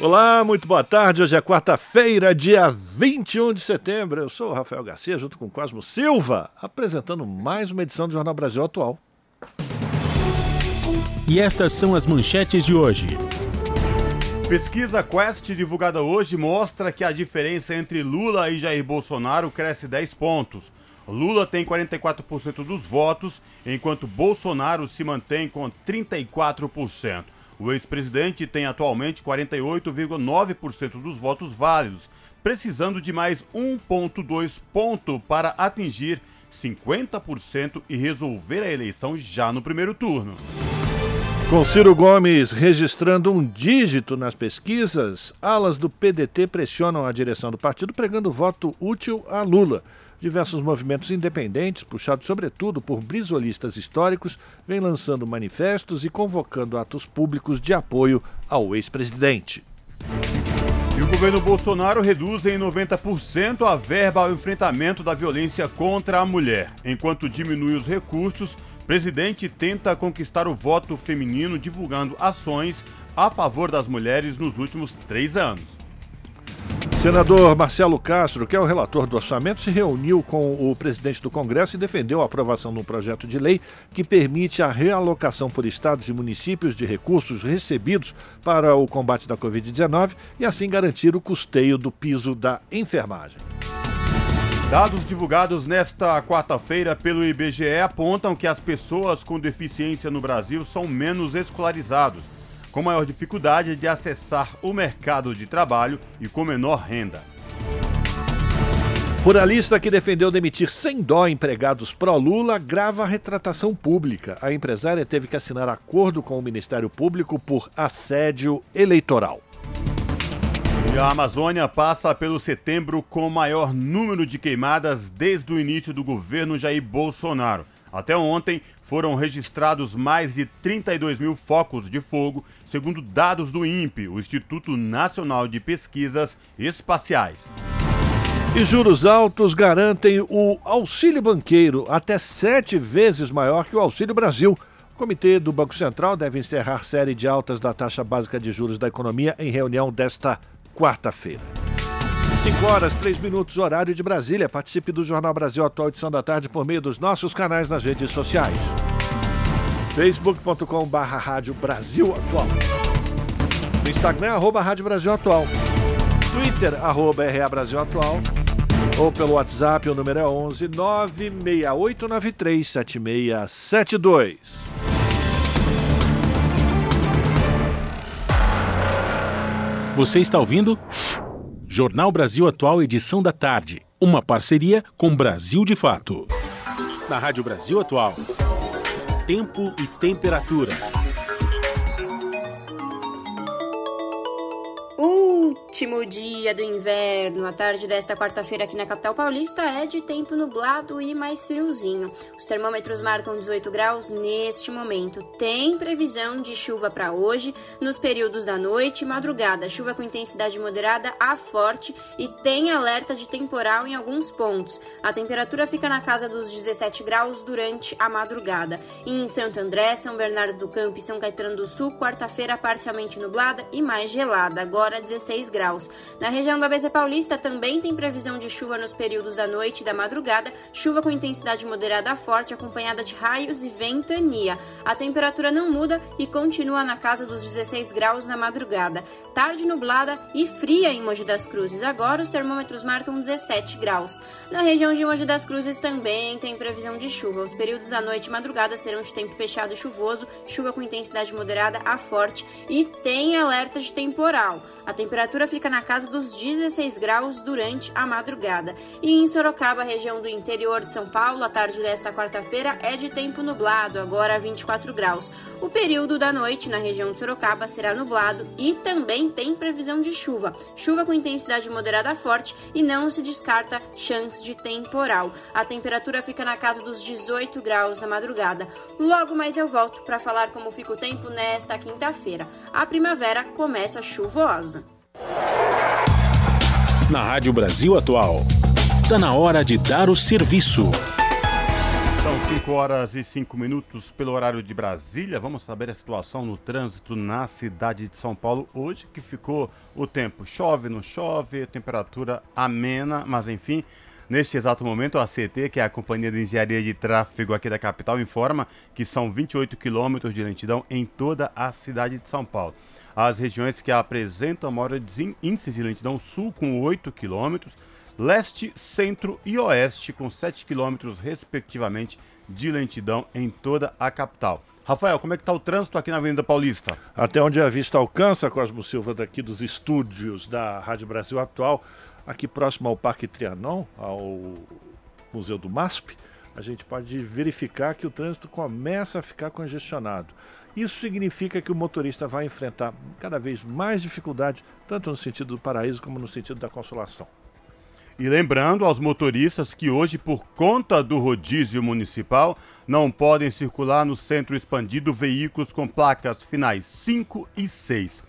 Olá, muito boa tarde. Hoje é quarta-feira, dia 21 de setembro. Eu sou o Rafael Garcia, junto com Cosmo Silva, apresentando mais uma edição do Jornal Brasil Atual. E estas são as manchetes de hoje. Pesquisa Quest divulgada hoje mostra que a diferença entre Lula e Jair Bolsonaro cresce 10 pontos. Lula tem 44% dos votos, enquanto Bolsonaro se mantém com 34%. O ex-presidente tem atualmente 48,9% dos votos válidos, precisando de mais 1,2 ponto para atingir 50% e resolver a eleição já no primeiro turno. Com Ciro Gomes registrando um dígito nas pesquisas, alas do PDT pressionam a direção do partido pregando voto útil a Lula. Diversos movimentos independentes, puxados sobretudo por brisolistas históricos, vêm lançando manifestos e convocando atos públicos de apoio ao ex-presidente. E o governo Bolsonaro reduz em 90% a verba ao enfrentamento da violência contra a mulher. Enquanto diminui os recursos, o presidente tenta conquistar o voto feminino divulgando ações a favor das mulheres nos últimos três anos. Senador Marcelo Castro, que é o relator do orçamento, se reuniu com o presidente do Congresso e defendeu a aprovação de um projeto de lei que permite a realocação por estados e municípios de recursos recebidos para o combate da Covid-19 e assim garantir o custeio do piso da enfermagem. Dados divulgados nesta quarta-feira pelo IBGE apontam que as pessoas com deficiência no Brasil são menos escolarizados com maior dificuldade de acessar o mercado de trabalho e com menor renda. Ruralista que defendeu demitir sem dó empregados pró-Lula grava retratação pública. A empresária teve que assinar acordo com o Ministério Público por assédio eleitoral. E a Amazônia passa pelo setembro com o maior número de queimadas desde o início do governo Jair Bolsonaro. Até ontem, foram registrados mais de 32 mil focos de fogo, segundo dados do INPE, o Instituto Nacional de Pesquisas Espaciais. E juros altos garantem o auxílio banqueiro, até sete vezes maior que o Auxílio Brasil. O Comitê do Banco Central deve encerrar série de altas da taxa básica de juros da economia em reunião desta quarta-feira. 5 horas, 3 minutos, horário de Brasília. Participe do Jornal Brasil Atual, edição da tarde, por meio dos nossos canais nas redes sociais. facebook.com barra Rádio Brasil Atual. No Instagram, arroba Rádio Brasil Atual. Twitter, arroba RA Brasil Atual. Ou pelo WhatsApp, o número é 11 96893 7672. Você está ouvindo? Jornal Brasil Atual, edição da tarde. Uma parceria com Brasil de Fato. Na Rádio Brasil Atual. Tempo e temperatura. Último dia do inverno. A tarde desta quarta-feira aqui na capital paulista é de tempo nublado e mais friozinho. Os termômetros marcam 18 graus neste momento. Tem previsão de chuva para hoje, nos períodos da noite e madrugada. Chuva com intensidade moderada a forte e tem alerta de temporal em alguns pontos. A temperatura fica na casa dos 17 graus durante a madrugada. E em Santo André, São Bernardo do Campo e São Caetano do Sul, quarta-feira parcialmente nublada e mais gelada, agora 16 graus. Na região do ABC Paulista também tem previsão de chuva nos períodos da noite e da madrugada, chuva com intensidade moderada a forte, acompanhada de raios e ventania. A temperatura não muda e continua na casa dos 16 graus na madrugada. Tarde nublada e fria em Mogi das Cruzes. Agora os termômetros marcam 17 graus. Na região de Mogi das Cruzes também tem previsão de chuva. Os períodos da noite e madrugada serão de tempo fechado e chuvoso, chuva com intensidade moderada a forte e tem alerta de temporal. A temperatura fica na casa dos 16 graus durante a madrugada. E em Sorocaba, região do interior de São Paulo, a tarde desta quarta-feira é de tempo nublado, agora 24 graus. O período da noite na região de Sorocaba será nublado e também tem previsão de chuva. Chuva com intensidade moderada forte e não se descarta chance de temporal. A temperatura fica na casa dos 18 graus na madrugada. Logo mais eu volto para falar como fica o tempo nesta quinta-feira. A primavera começa chuvosa. Na Rádio Brasil Atual, está na hora de dar o serviço. São 5 horas e 5 minutos pelo horário de Brasília. Vamos saber a situação no trânsito na cidade de São Paulo hoje, que ficou o tempo chove, não chove, temperatura amena, mas enfim, Neste exato momento, a CT, que é a Companhia de Engenharia de Tráfego aqui da capital, informa que são 28 quilômetros de lentidão em toda a cidade de São Paulo. As regiões que apresentam maior índice de lentidão sul com 8 quilômetros, leste, centro e oeste com 7 quilômetros, respectivamente, de lentidão em toda a capital. Rafael, como é que está o trânsito aqui na Avenida Paulista? Até onde a vista alcança, Cosmo Silva, daqui dos estúdios da Rádio Brasil Atual, aqui próximo ao Parque Trianon, ao Museu do MASP, a gente pode verificar que o trânsito começa a ficar congestionado. Isso significa que o motorista vai enfrentar cada vez mais dificuldade, tanto no sentido do paraíso como no sentido da consolação. E lembrando aos motoristas que hoje, por conta do rodízio municipal, não podem circular no centro expandido veículos com placas finais 5 e 6.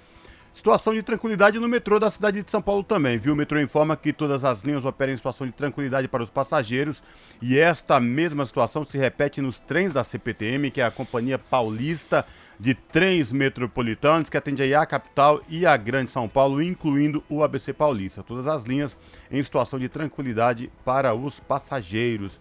Situação de tranquilidade no metrô da cidade de São Paulo também, viu? O metrô informa que todas as linhas operam em situação de tranquilidade para os passageiros e esta mesma situação se repete nos trens da CPTM, que é a Companhia Paulista de Trens Metropolitanos, que atende a capital e a Grande São Paulo, incluindo o ABC Paulista. Todas as linhas em situação de tranquilidade para os passageiros.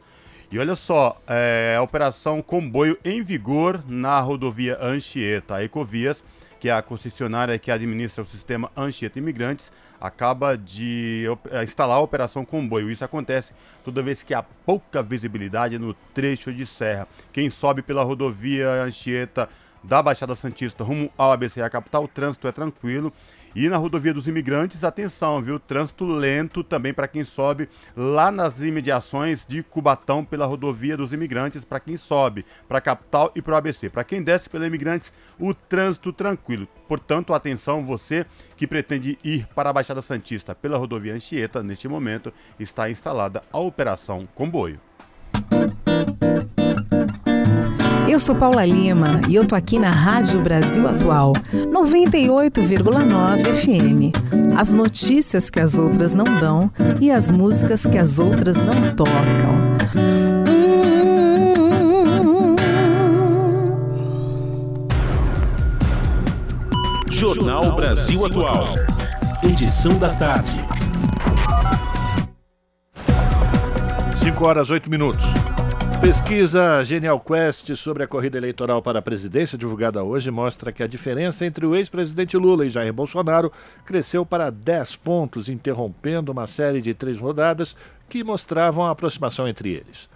E olha só, é, a operação comboio em vigor na rodovia Anchieta. Ecovias, que é a concessionária que administra o sistema Anchieta Imigrantes, acaba de é, instalar a operação comboio. Isso acontece toda vez que há pouca visibilidade no trecho de serra. Quem sobe pela rodovia Anchieta da Baixada Santista rumo ao ABC, a capital, o trânsito é tranquilo e na rodovia dos imigrantes, atenção, viu? Trânsito lento também para quem sobe lá nas imediações de Cubatão pela rodovia dos imigrantes, para quem sobe para a capital e para o ABC. Para quem desce pela imigrantes, o trânsito tranquilo. Portanto, atenção, você que pretende ir para a Baixada Santista pela rodovia Anchieta, neste momento está instalada a Operação Comboio. Eu sou Paula Lima e eu tô aqui na Rádio Brasil Atual, 98,9 FM. As notícias que as outras não dão e as músicas que as outras não tocam. Jornal Brasil Atual. Edição da tarde. 5 horas 8 minutos. Pesquisa Genial Quest sobre a corrida eleitoral para a presidência, divulgada hoje, mostra que a diferença entre o ex-presidente Lula e Jair Bolsonaro cresceu para 10 pontos, interrompendo uma série de três rodadas que mostravam a aproximação entre eles.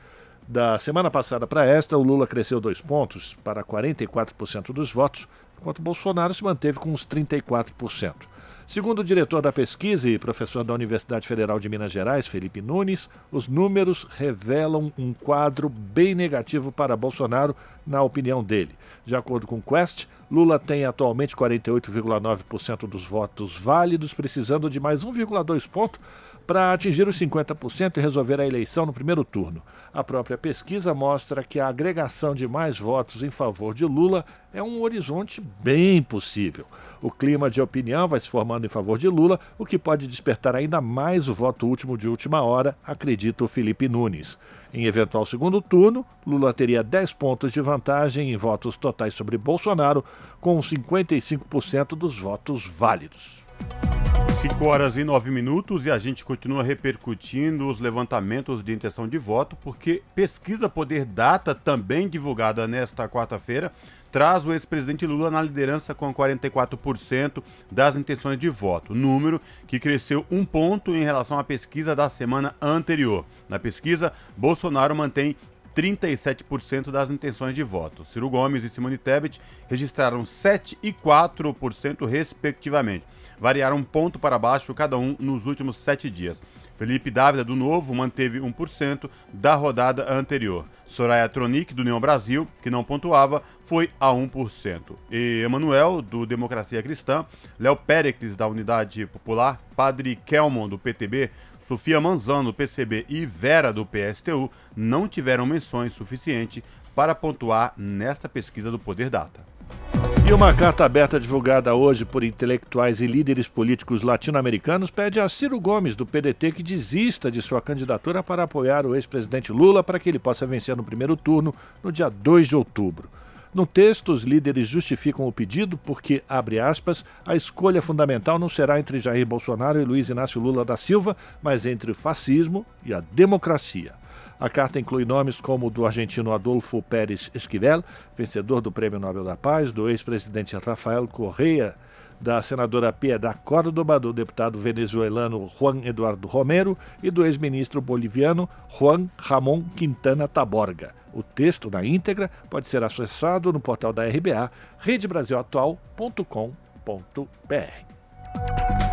Da semana passada para esta, o Lula cresceu dois pontos, para 44% dos votos, enquanto Bolsonaro se manteve com uns 34%. Segundo o diretor da pesquisa e professor da Universidade Federal de Minas Gerais, Felipe Nunes, os números revelam um quadro bem negativo para Bolsonaro, na opinião dele. De acordo com o Quest, Lula tem atualmente 48,9% dos votos válidos, precisando de mais 1,2 ponto para atingir os 50% e resolver a eleição no primeiro turno. A própria pesquisa mostra que a agregação de mais votos em favor de Lula é um horizonte bem possível. O clima de opinião vai se formando em favor de Lula, o que pode despertar ainda mais o voto último de última hora, acredita o Felipe Nunes. Em eventual segundo turno, Lula teria 10 pontos de vantagem em votos totais sobre Bolsonaro, com 55% dos votos válidos. 5 horas e 9 minutos e a gente continua repercutindo os levantamentos de intenção de voto, porque pesquisa Poder Data, também divulgada nesta quarta-feira, traz o ex-presidente Lula na liderança com 44% das intenções de voto, número que cresceu um ponto em relação à pesquisa da semana anterior. Na pesquisa, Bolsonaro mantém 37% das intenções de voto. Ciro Gomes e Simone Tebet registraram 7 e 4% respectivamente. Variaram um ponto para baixo cada um nos últimos sete dias. Felipe Dávila, do Novo, manteve 1% da rodada anterior. Soraya Tronic, do Neon Brasil, que não pontuava, foi a 1%. E Emanuel, do Democracia Cristã, Léo Péricles, da Unidade Popular, Padre Kelmon, do PTB, Sofia Manzano, do PCB e Vera, do PSTU, não tiveram menções suficientes para pontuar nesta pesquisa do Poder Data. E uma carta aberta divulgada hoje por intelectuais e líderes políticos latino-americanos pede a Ciro Gomes, do PDT, que desista de sua candidatura para apoiar o ex-presidente Lula para que ele possa vencer no primeiro turno no dia 2 de outubro. No texto, os líderes justificam o pedido porque, abre aspas, a escolha fundamental não será entre Jair Bolsonaro e Luiz Inácio Lula da Silva, mas entre o fascismo e a democracia. A carta inclui nomes como o do argentino Adolfo Pérez Esquivel, vencedor do Prêmio Nobel da Paz, do ex-presidente Rafael Correa, da senadora Piedad Córdoba, do deputado venezuelano Juan Eduardo Romero e do ex-ministro boliviano Juan Ramón Quintana Taborga. O texto na íntegra pode ser acessado no portal da RBA, redebrasilatual.com.br.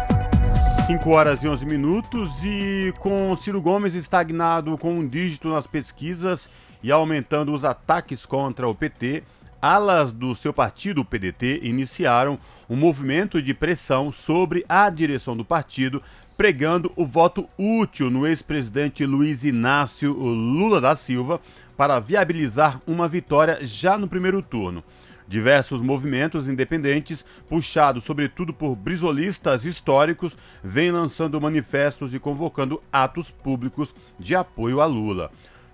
5 horas e 11 minutos e com Ciro Gomes estagnado com um dígito nas pesquisas e aumentando os ataques contra o PT, alas do seu partido, o PDT, iniciaram um movimento de pressão sobre a direção do partido, pregando o voto útil no ex-presidente Luiz Inácio Lula da Silva para viabilizar uma vitória já no primeiro turno. Diversos movimentos independentes, puxados sobretudo por brisolistas históricos, vêm lançando manifestos e convocando atos públicos de apoio a Lula.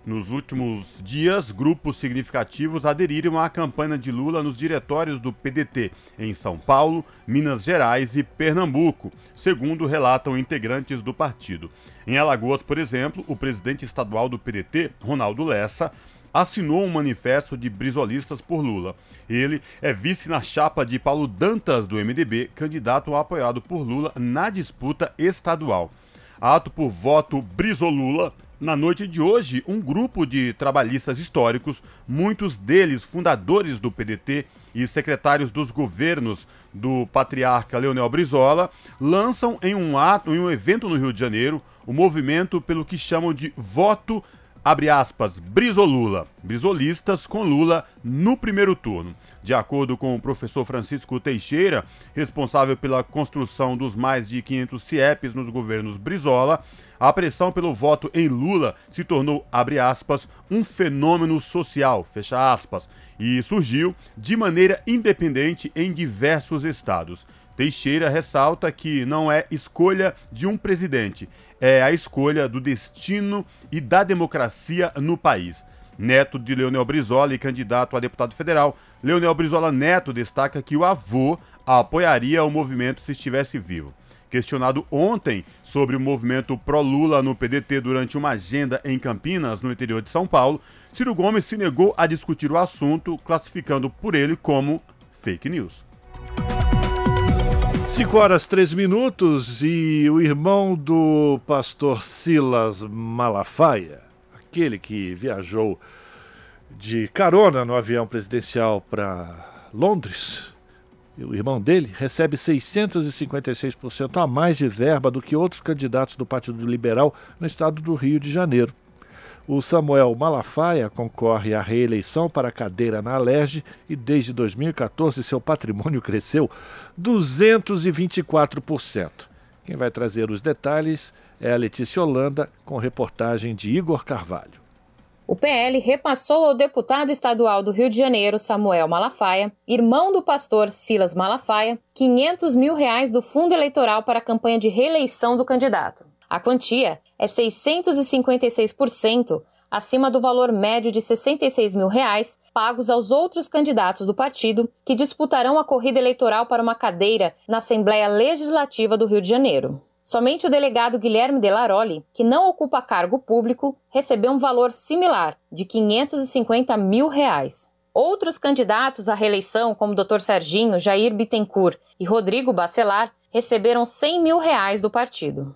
Nos últimos dias, grupos significativos aderiram à campanha de Lula nos diretórios do PDT em São Paulo, Minas Gerais e Pernambuco, segundo relatam integrantes do partido. Em Alagoas, por exemplo, o presidente estadual do PDT, Ronaldo Lessa, assinou um manifesto de brisolistas por Lula. Ele é vice na chapa de Paulo Dantas, do MDB, candidato apoiado por Lula na disputa estadual. Ato por voto Brisolula. Na noite de hoje, um grupo de trabalhistas históricos, muitos deles fundadores do PDT e secretários dos governos do patriarca Leonel Brizola, lançam em um ato, em um evento no Rio de Janeiro, o movimento pelo que chamam de voto abre aspas, Brizolula, brisolistas com Lula no primeiro turno. De acordo com o professor Francisco Teixeira, responsável pela construção dos mais de 500 CIEPs nos governos Brizola, a pressão pelo voto em Lula se tornou, abre aspas, um fenômeno social, fecha aspas, e surgiu de maneira independente em diversos estados. Teixeira ressalta que não é escolha de um presidente, é a escolha do destino e da democracia no país. Neto de Leonel Brizola e candidato a deputado federal, Leonel Brizola Neto destaca que o avô apoiaria o movimento se estivesse vivo. Questionado ontem sobre o movimento pró-Lula no PDT durante uma agenda em Campinas, no interior de São Paulo, Ciro Gomes se negou a discutir o assunto, classificando por ele como fake news. 5 horas 3 minutos e o irmão do pastor Silas Malafaia, aquele que viajou de carona no avião presidencial para Londres, o irmão dele recebe 656% a mais de verba do que outros candidatos do Partido Liberal no estado do Rio de Janeiro. O Samuel Malafaia concorre à reeleição para a cadeira na Alerj e desde 2014 seu patrimônio cresceu 224%. Quem vai trazer os detalhes é a Letícia Holanda, com reportagem de Igor Carvalho. O PL repassou ao deputado estadual do Rio de Janeiro, Samuel Malafaia, irmão do pastor Silas Malafaia, 500 mil reais do fundo eleitoral para a campanha de reeleição do candidato. A quantia é 656% acima do valor médio de 66 mil reais pagos aos outros candidatos do partido que disputarão a corrida eleitoral para uma cadeira na Assembleia Legislativa do Rio de Janeiro. Somente o delegado Guilherme Delaroli, que não ocupa cargo público, recebeu um valor similar, de 550 mil reais. Outros candidatos à reeleição, como Dr. Serginho, Jair Bittencourt e Rodrigo Bacelar, receberam 100 mil reais do partido.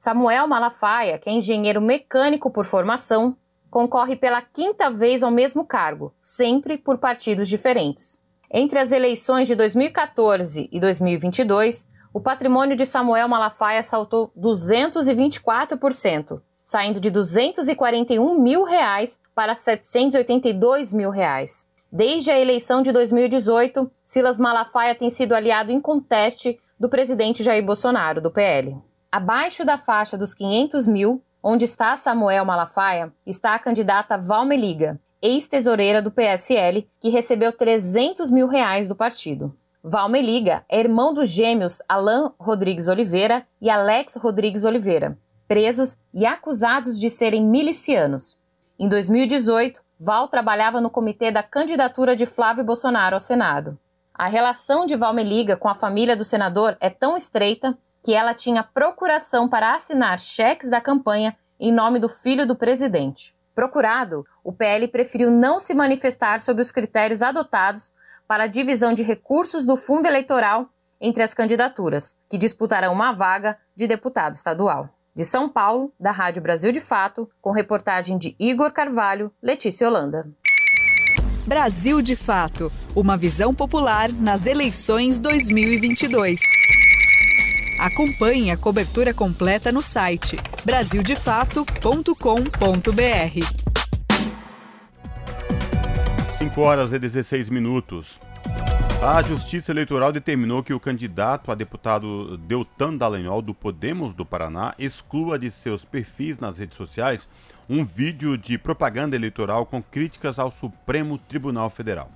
Samuel Malafaia, que é engenheiro mecânico por formação, concorre pela quinta vez ao mesmo cargo, sempre por partidos diferentes. Entre as eleições de 2014 e 2022, o patrimônio de Samuel Malafaia saltou 224%, saindo de 241 mil reais para 782 mil reais. Desde a eleição de 2018, Silas Malafaia tem sido aliado inconteste do presidente Jair Bolsonaro, do PL. Abaixo da faixa dos 500 mil, onde está Samuel Malafaia, está a candidata Valmeliga, ex-tesoureira do PSL, que recebeu 300 mil reais do partido. Valmeliga é irmão dos gêmeos Alain Rodrigues Oliveira e Alex Rodrigues Oliveira, presos e acusados de serem milicianos. Em 2018, Val trabalhava no comitê da candidatura de Flávio Bolsonaro ao Senado. A relação de Valmeliga com a família do senador é tão estreita que ela tinha procuração para assinar cheques da campanha em nome do filho do presidente. Procurado, o PL preferiu não se manifestar sobre os critérios adotados para a divisão de recursos do fundo eleitoral entre as candidaturas, que disputarão uma vaga de deputado estadual. De São Paulo, da Rádio Brasil de Fato, com reportagem de Igor Carvalho, Letícia Holanda. Brasil de Fato Uma visão popular nas eleições 2022. Acompanhe a cobertura completa no site brasildefato.com.br. 5 horas e 16 minutos. A Justiça Eleitoral determinou que o candidato a deputado Deltan Dallagnol do Podemos do Paraná exclua de seus perfis nas redes sociais um vídeo de propaganda eleitoral com críticas ao Supremo Tribunal Federal.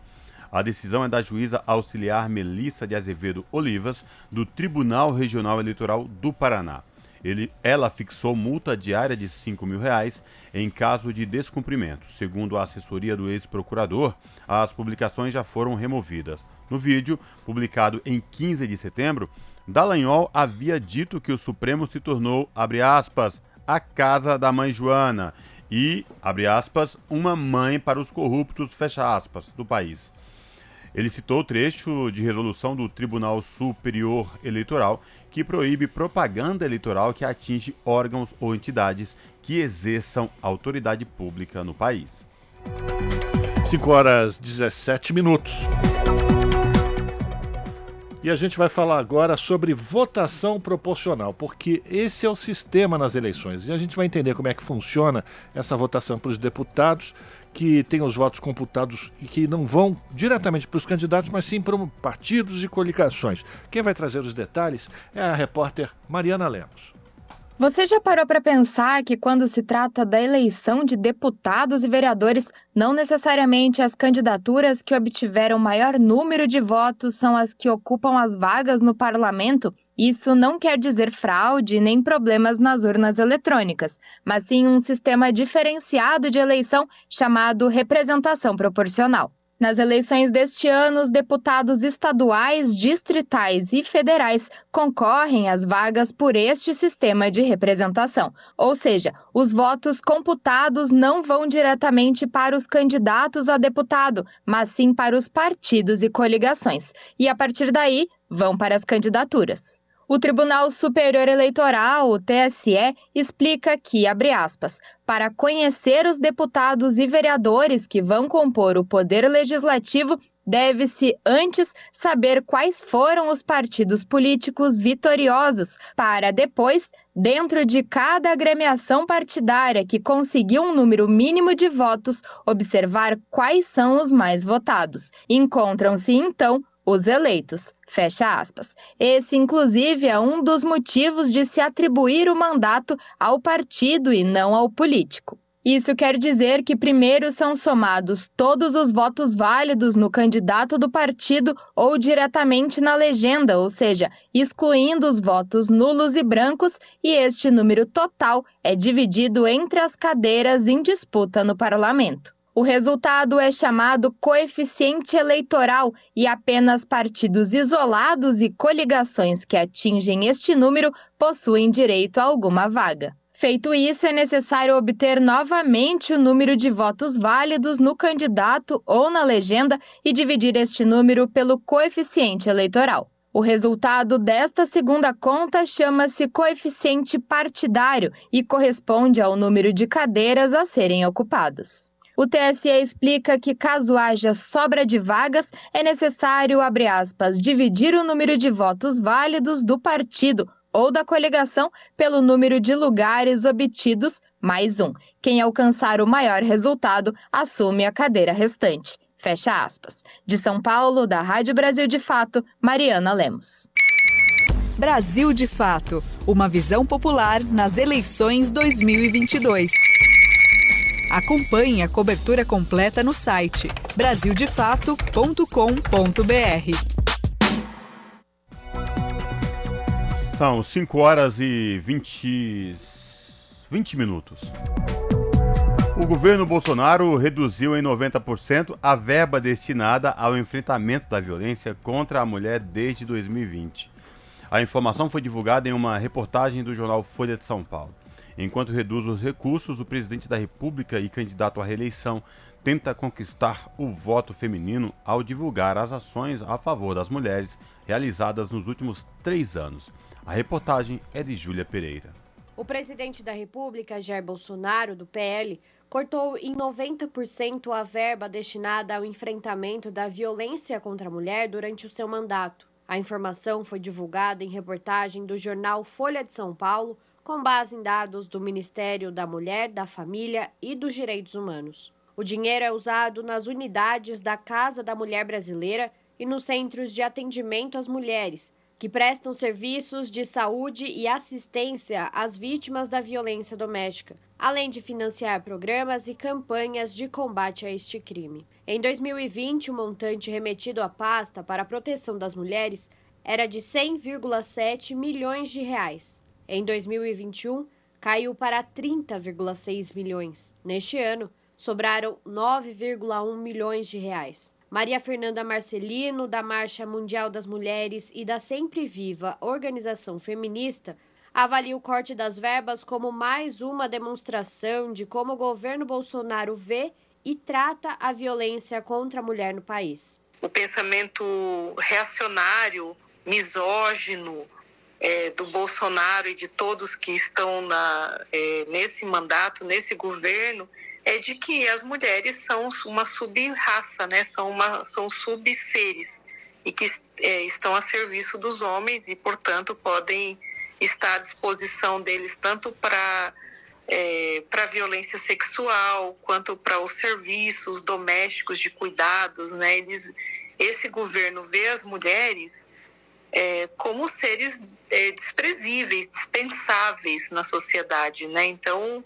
A decisão é da juíza auxiliar Melissa de Azevedo Olivas, do Tribunal Regional Eleitoral do Paraná. Ele, ela fixou multa diária de 5 mil reais em caso de descumprimento. Segundo a assessoria do ex-procurador, as publicações já foram removidas. No vídeo, publicado em 15 de setembro, Dallagnol havia dito que o Supremo se tornou, abre aspas, a casa da mãe Joana e, abre aspas, uma mãe para os corruptos, fecha aspas, do país. Ele citou o trecho de resolução do Tribunal Superior Eleitoral que proíbe propaganda eleitoral que atinge órgãos ou entidades que exerçam autoridade pública no país. 5 horas 17 minutos. E a gente vai falar agora sobre votação proporcional, porque esse é o sistema nas eleições. E a gente vai entender como é que funciona essa votação para os deputados, que têm os votos computados e que não vão diretamente para os candidatos, mas sim para partidos e coligações. Quem vai trazer os detalhes é a repórter Mariana Lemos. Você já parou para pensar que, quando se trata da eleição de deputados e vereadores, não necessariamente as candidaturas que obtiveram maior número de votos são as que ocupam as vagas no parlamento? Isso não quer dizer fraude nem problemas nas urnas eletrônicas, mas sim um sistema diferenciado de eleição chamado representação proporcional. Nas eleições deste ano, os deputados estaduais, distritais e federais concorrem às vagas por este sistema de representação. Ou seja, os votos computados não vão diretamente para os candidatos a deputado, mas sim para os partidos e coligações. E a partir daí, vão para as candidaturas. O Tribunal Superior Eleitoral, o TSE, explica que, abre aspas, para conhecer os deputados e vereadores que vão compor o Poder Legislativo, deve-se antes saber quais foram os partidos políticos vitoriosos, para depois, dentro de cada agremiação partidária que conseguiu um número mínimo de votos, observar quais são os mais votados. Encontram-se, então, os eleitos. Fecha aspas. Esse, inclusive, é um dos motivos de se atribuir o mandato ao partido e não ao político. Isso quer dizer que primeiro são somados todos os votos válidos no candidato do partido ou diretamente na legenda, ou seja, excluindo os votos nulos e brancos, e este número total é dividido entre as cadeiras em disputa no parlamento. O resultado é chamado coeficiente eleitoral e apenas partidos isolados e coligações que atingem este número possuem direito a alguma vaga. Feito isso, é necessário obter novamente o número de votos válidos no candidato ou na legenda e dividir este número pelo coeficiente eleitoral. O resultado desta segunda conta chama-se coeficiente partidário e corresponde ao número de cadeiras a serem ocupadas. O TSE explica que, caso haja sobra de vagas, é necessário, abre aspas, dividir o número de votos válidos do partido ou da coligação pelo número de lugares obtidos mais um. Quem alcançar o maior resultado assume a cadeira restante. Fecha aspas. De São Paulo, da Rádio Brasil de Fato, Mariana Lemos. Brasil de Fato Uma visão popular nas eleições 2022. Acompanhe a cobertura completa no site brasildefato.com.br. São 5 horas e 20, 20 minutos. O governo Bolsonaro reduziu em 90% a verba destinada ao enfrentamento da violência contra a mulher desde 2020. A informação foi divulgada em uma reportagem do jornal Folha de São Paulo. Enquanto reduz os recursos, o presidente da República e candidato à reeleição tenta conquistar o voto feminino ao divulgar as ações a favor das mulheres realizadas nos últimos três anos. A reportagem é de Júlia Pereira. O presidente da República, Jair Bolsonaro, do PL, cortou em 90% a verba destinada ao enfrentamento da violência contra a mulher durante o seu mandato. A informação foi divulgada em reportagem do jornal Folha de São Paulo, com base em dados do Ministério da Mulher, da Família e dos Direitos Humanos. O dinheiro é usado nas unidades da Casa da Mulher Brasileira e nos centros de atendimento às mulheres, que prestam serviços de saúde e assistência às vítimas da violência doméstica, além de financiar programas e campanhas de combate a este crime. Em 2020, o montante remetido à pasta para a proteção das mulheres era de 100,7 milhões de reais. Em 2021, caiu para 30,6 milhões. Neste ano, sobraram 9,1 milhões de reais. Maria Fernanda Marcelino, da Marcha Mundial das Mulheres e da Sempre Viva Organização Feminista, avalia o corte das verbas como mais uma demonstração de como o governo Bolsonaro vê e trata a violência contra a mulher no país. O pensamento reacionário, misógino é, do Bolsonaro e de todos que estão na, é, nesse mandato, nesse governo, é de que as mulheres são uma sub-raça, né? são, uma, são sub-seres e que é, estão a serviço dos homens e, portanto, podem estar à disposição deles tanto para é, para violência sexual quanto para os serviços domésticos de cuidados, né? Eles, esse governo vê as mulheres é, como seres é, desprezíveis, dispensáveis na sociedade, né? Então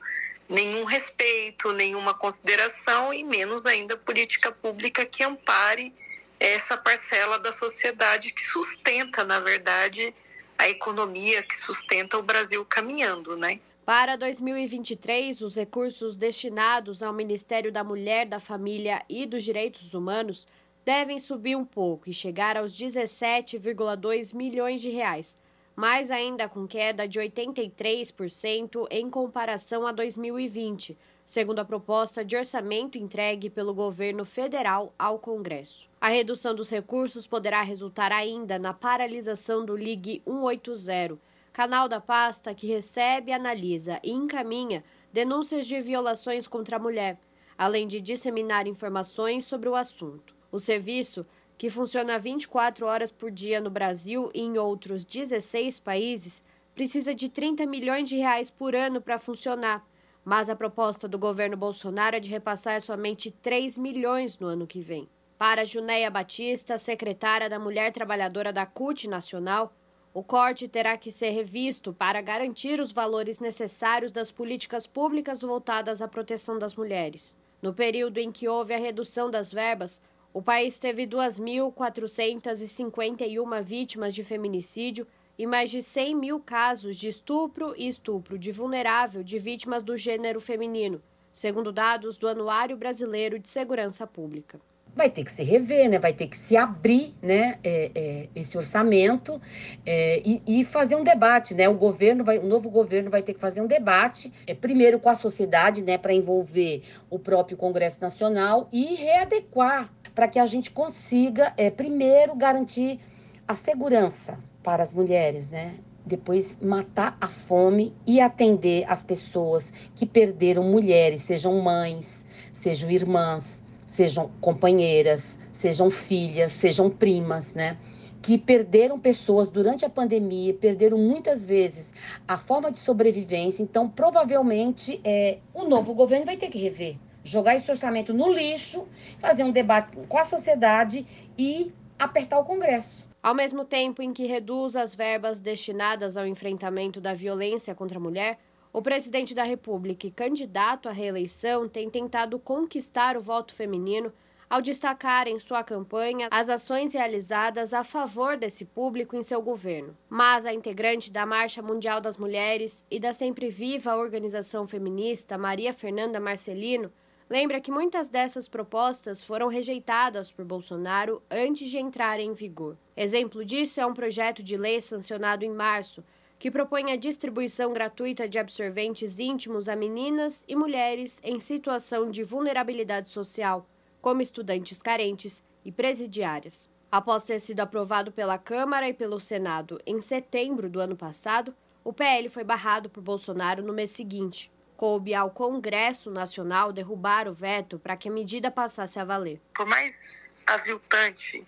nenhum respeito, nenhuma consideração e menos ainda política pública que ampare essa parcela da sociedade que sustenta, na verdade, a economia que sustenta o Brasil caminhando, né? Para 2023, os recursos destinados ao Ministério da Mulher, da Família e dos Direitos Humanos devem subir um pouco e chegar aos 17,2 milhões de reais mais ainda com queda de 83% em comparação a 2020, segundo a proposta de orçamento entregue pelo governo federal ao Congresso. A redução dos recursos poderá resultar ainda na paralisação do Ligue 180, canal da pasta que recebe, analisa e encaminha denúncias de violações contra a mulher, além de disseminar informações sobre o assunto. O serviço que funciona 24 horas por dia no Brasil e em outros 16 países, precisa de 30 milhões de reais por ano para funcionar. Mas a proposta do governo Bolsonaro é de repassar somente 3 milhões no ano que vem. Para Junéia Batista, secretária da Mulher Trabalhadora da CUT Nacional, o corte terá que ser revisto para garantir os valores necessários das políticas públicas voltadas à proteção das mulheres. No período em que houve a redução das verbas, o país teve 2.451 vítimas de feminicídio e mais de 100 mil casos de estupro e estupro de vulnerável de vítimas do gênero feminino, segundo dados do Anuário Brasileiro de Segurança Pública vai ter que se rever, né? vai ter que se abrir né? É, é, esse orçamento é, e, e, fazer um debate. Né? O governo vai, o novo governo vai ter que fazer um debate, é, primeiro com a sociedade, né? para envolver o próprio Congresso Nacional e readequar para que a gente consiga, é, primeiro, garantir a segurança para as mulheres, né? depois matar a fome e atender as pessoas que perderam mulheres, sejam mães, sejam irmãs, sejam companheiras, sejam filhas, sejam primas, né? Que perderam pessoas durante a pandemia, perderam muitas vezes a forma de sobrevivência. Então, provavelmente, é, o novo governo vai ter que rever, jogar esse orçamento no lixo, fazer um debate com a sociedade e apertar o Congresso. Ao mesmo tempo em que reduz as verbas destinadas ao enfrentamento da violência contra a mulher, o presidente da República e candidato à reeleição tem tentado conquistar o voto feminino ao destacar em sua campanha as ações realizadas a favor desse público em seu governo. Mas a integrante da Marcha Mundial das Mulheres e da sempre viva organização feminista Maria Fernanda Marcelino lembra que muitas dessas propostas foram rejeitadas por Bolsonaro antes de entrarem em vigor. Exemplo disso é um projeto de lei sancionado em março, que propõe a distribuição gratuita de absorventes íntimos a meninas e mulheres em situação de vulnerabilidade social, como estudantes carentes e presidiárias. Após ter sido aprovado pela Câmara e pelo Senado em setembro do ano passado, o PL foi barrado por Bolsonaro no mês seguinte coube ao Congresso Nacional derrubar o veto para que a medida passasse a valer. Por mais aviltante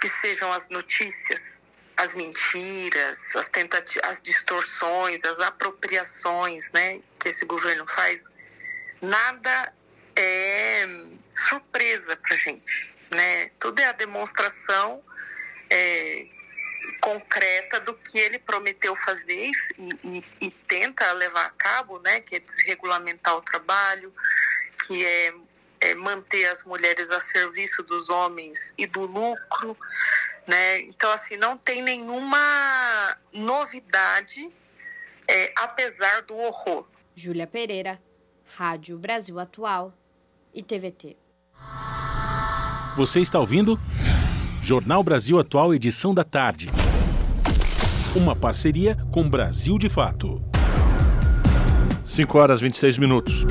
que sejam as notícias, as mentiras, as tentativas, as distorções, as apropriações, né, que esse governo faz, nada é surpresa para gente, né? Tudo é a demonstração é, concreta do que ele prometeu fazer e, e, e, tenta levar a cabo, né, que é desregulamentar o trabalho, que é, é, manter as mulheres a serviço dos homens e do lucro, né? Então assim não tem nenhuma novidade, é, apesar do horror. Júlia Pereira, Rádio Brasil Atual e TVT. Você está ouvindo? Jornal Brasil Atual, edição da tarde. Uma parceria com Brasil de Fato. 5 horas 26 minutos.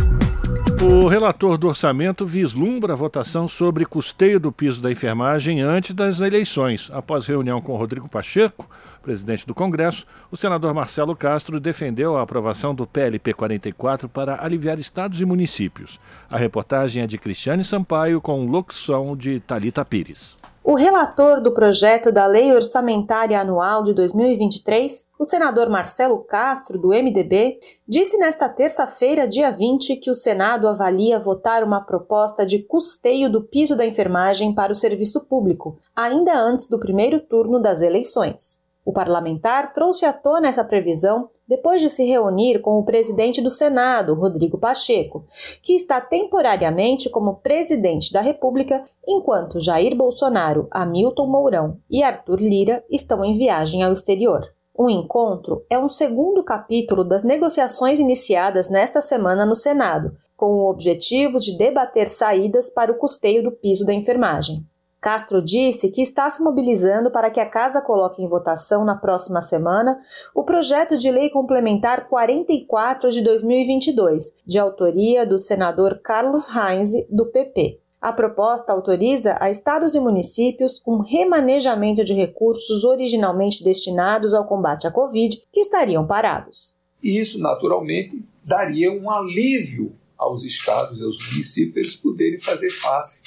O relator do orçamento vislumbra a votação sobre custeio do piso da enfermagem antes das eleições. Após reunião com Rodrigo Pacheco, presidente do Congresso, o senador Marcelo Castro defendeu a aprovação do PLP 44 para aliviar estados e municípios. A reportagem é de Cristiane Sampaio com locução de Talita Pires. O relator do projeto da Lei Orçamentária Anual de 2023, o senador Marcelo Castro, do MDB, disse nesta terça-feira, dia 20, que o Senado avalia votar uma proposta de custeio do piso da enfermagem para o serviço público, ainda antes do primeiro turno das eleições. O parlamentar trouxe à tona essa previsão depois de se reunir com o presidente do Senado, Rodrigo Pacheco, que está temporariamente como presidente da República, enquanto Jair Bolsonaro, Hamilton Mourão e Arthur Lira estão em viagem ao exterior. O encontro é um segundo capítulo das negociações iniciadas nesta semana no Senado, com o objetivo de debater saídas para o custeio do piso da enfermagem. Castro disse que está se mobilizando para que a Casa coloque em votação na próxima semana o projeto de lei complementar 44 de 2022, de autoria do senador Carlos Heinz, do PP. A proposta autoriza a estados e municípios um remanejamento de recursos originalmente destinados ao combate à Covid que estariam parados. Isso, naturalmente, daria um alívio aos estados e aos municípios poderem fazer face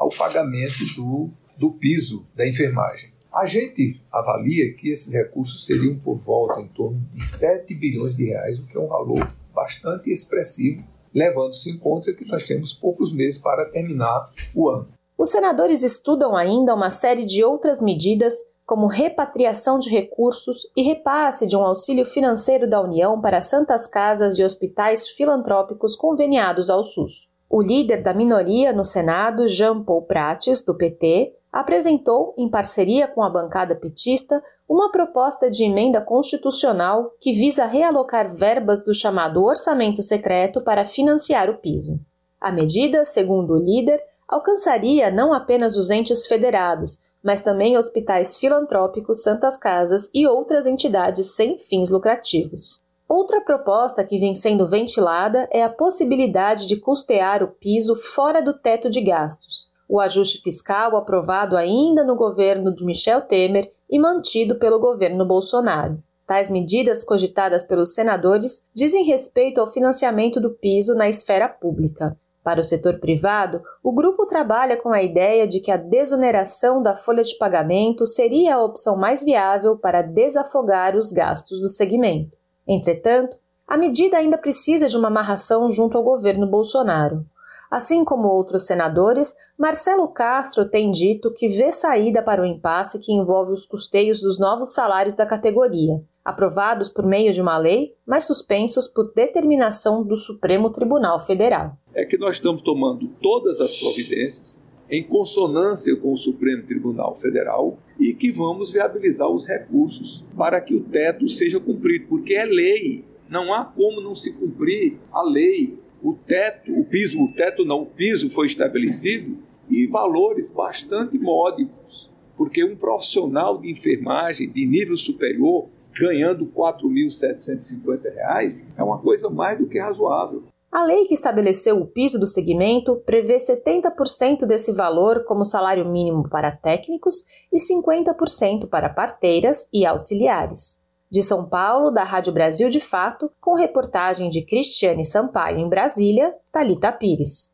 ao pagamento do, do piso da enfermagem. A gente avalia que esses recursos seriam por volta em torno de 7 bilhões de reais, o que é um valor bastante expressivo, levando-se em conta que nós temos poucos meses para terminar o ano. Os senadores estudam ainda uma série de outras medidas, como repatriação de recursos e repasse de um auxílio financeiro da União para santas casas e hospitais filantrópicos conveniados ao SUS. O líder da minoria no Senado, Jean Paul Prates, do PT, apresentou, em parceria com a bancada petista, uma proposta de emenda constitucional que visa realocar verbas do chamado orçamento secreto para financiar o piso. A medida, segundo o líder, alcançaria não apenas os entes federados, mas também hospitais filantrópicos, santas casas e outras entidades sem fins lucrativos. Outra proposta que vem sendo ventilada é a possibilidade de custear o piso fora do teto de gastos. O ajuste fiscal aprovado ainda no governo de Michel Temer e mantido pelo governo Bolsonaro. Tais medidas cogitadas pelos senadores dizem respeito ao financiamento do piso na esfera pública. Para o setor privado, o grupo trabalha com a ideia de que a desoneração da folha de pagamento seria a opção mais viável para desafogar os gastos do segmento. Entretanto, a medida ainda precisa de uma amarração junto ao governo Bolsonaro. Assim como outros senadores, Marcelo Castro tem dito que vê saída para o impasse que envolve os custeios dos novos salários da categoria, aprovados por meio de uma lei, mas suspensos por determinação do Supremo Tribunal Federal. É que nós estamos tomando todas as providências em consonância com o Supremo Tribunal Federal e que vamos viabilizar os recursos para que o teto seja cumprido, porque é lei. Não há como não se cumprir a lei o teto, o piso, o teto não, o piso foi estabelecido e valores bastante módicos, porque um profissional de enfermagem de nível superior ganhando R$ 4.750 é uma coisa mais do que razoável. A lei que estabeleceu o piso do segmento prevê 70% desse valor como salário mínimo para técnicos e 50% para parteiras e auxiliares. De São Paulo, da Rádio Brasil de Fato, com reportagem de Cristiane Sampaio em Brasília, Talita Pires.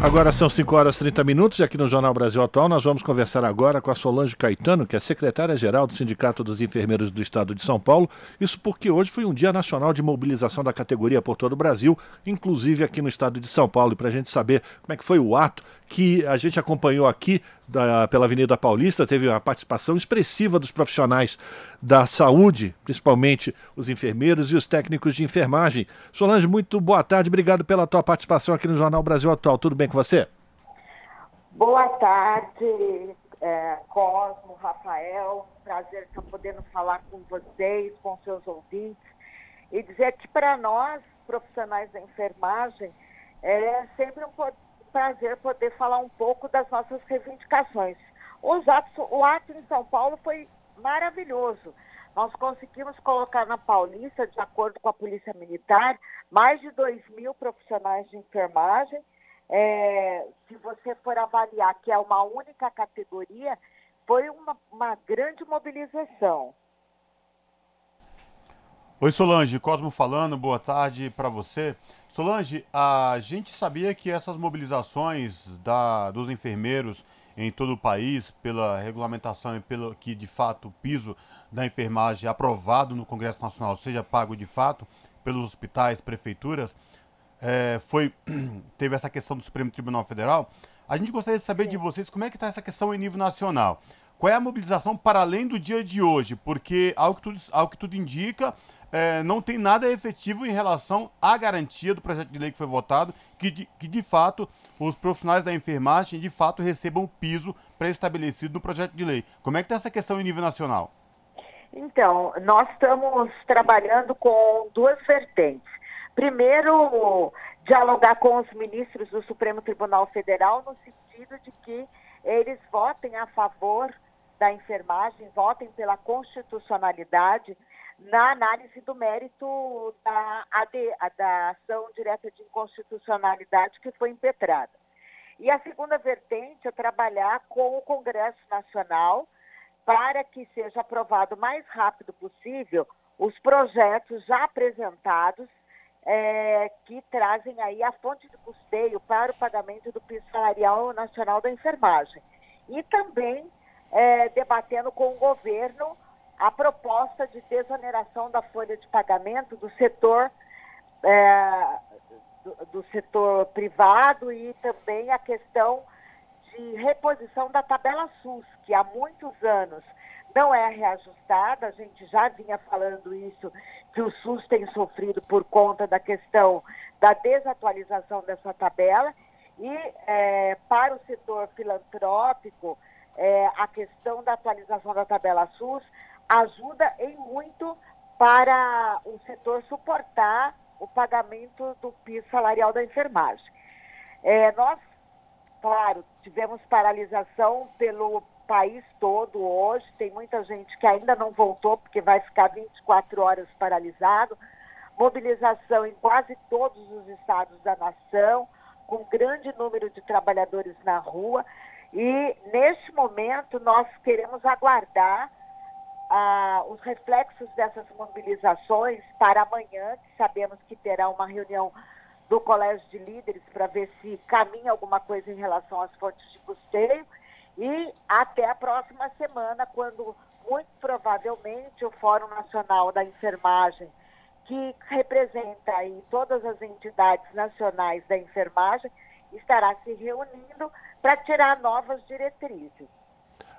Agora são 5 horas e 30 minutos e aqui no Jornal Brasil Atual nós vamos conversar agora com a Solange Caetano, que é secretária-geral do Sindicato dos Enfermeiros do Estado de São Paulo. Isso porque hoje foi um dia nacional de mobilização da categoria por todo o Brasil, inclusive aqui no estado de São Paulo. E para a gente saber como é que foi o ato que a gente acompanhou aqui da, pela Avenida Paulista, teve uma participação expressiva dos profissionais da saúde, principalmente os enfermeiros e os técnicos de enfermagem. Solange, muito boa tarde, obrigado pela tua participação aqui no Jornal Brasil Atual. Tudo bem com você? Boa tarde, é, Cosmo, Rafael. Prazer estar podendo falar com vocês, com seus ouvintes, e dizer que para nós, profissionais da enfermagem, é sempre um prazer poder falar um pouco das nossas reivindicações. Os atos, o ato em São Paulo foi maravilhoso. Nós conseguimos colocar na Paulista, de acordo com a Polícia Militar, mais de 2 mil profissionais de enfermagem. É, se você for avaliar que é uma única categoria, foi uma, uma grande mobilização. Oi, Solange, Cosmo falando, boa tarde para você. Solange, a gente sabia que essas mobilizações da, dos enfermeiros em todo o país, pela regulamentação e pelo que de fato o piso da enfermagem aprovado no Congresso Nacional seja pago de fato pelos hospitais, prefeituras, é, foi teve essa questão do Supremo Tribunal Federal. A gente gostaria de saber de vocês como é que está essa questão em nível nacional. Qual é a mobilização para além do dia de hoje? Porque, ao que tudo, ao que tudo indica, é, não tem nada efetivo em relação à garantia do projeto de lei que foi votado, que de, que de fato os profissionais da enfermagem de fato recebam o piso pré-estabelecido no projeto de lei. Como é que está essa questão em nível nacional? Então, nós estamos trabalhando com duas vertentes. Primeiro, dialogar com os ministros do Supremo Tribunal Federal no sentido de que eles votem a favor da enfermagem, votem pela constitucionalidade na análise do mérito da, AD, da ação direta de inconstitucionalidade que foi impetrada. E a segunda vertente é trabalhar com o Congresso Nacional para que seja aprovado o mais rápido possível os projetos já apresentados é, que trazem aí a fonte de custeio para o pagamento do piso salarial nacional da enfermagem. E também é, debatendo com o governo a proposta de desoneração da folha de pagamento do setor é, do, do, setor privado e também a questão de reposição da tabela SUS, que há muitos anos não é reajustada, a gente já vinha falando isso, que o SUS tem sofrido por conta da questão da desatualização dessa tabela, e é, para o setor filantrópico, é, a questão da atualização da tabela SUS ajuda em muito para o setor suportar o pagamento do piso salarial da enfermagem. É, nós, claro, tivemos paralisação pelo país todo hoje, tem muita gente que ainda não voltou porque vai ficar 24 horas paralisado, mobilização em quase todos os estados da nação, com grande número de trabalhadores na rua, e neste momento nós queremos aguardar ah, os reflexos dessas mobilizações para amanhã, que sabemos que terá uma reunião do Colégio de Líderes para ver se caminha alguma coisa em relação às fontes de custeio e até a próxima semana, quando muito provavelmente o Fórum Nacional da Enfermagem, que representa aí todas as entidades nacionais da enfermagem, estará se reunindo para tirar novas diretrizes.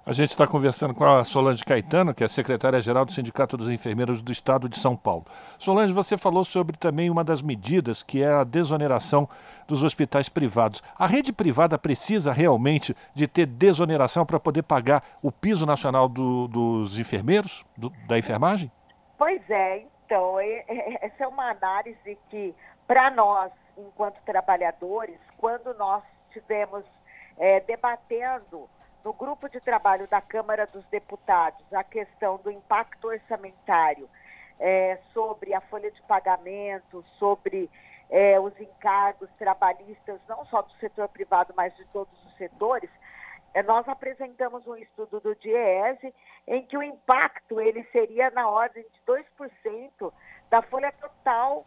A gente está conversando com a Solange Caetano, que é secretária-geral do Sindicato dos Enfermeiros do Estado de São Paulo. Solange, você falou sobre também uma das medidas, que é a desoneração dos hospitais privados. A rede privada precisa realmente de ter desoneração para poder pagar o piso nacional do, dos enfermeiros, do, da enfermagem? Pois é, então, essa é uma análise que, para nós, enquanto trabalhadores, quando nós tivemos é, debatendo no grupo de trabalho da Câmara dos Deputados a questão do impacto orçamentário é, sobre a folha de pagamento, sobre é, os encargos trabalhistas, não só do setor privado, mas de todos os setores, é, nós apresentamos um estudo do DIEESE em que o impacto ele seria na ordem de 2% da folha total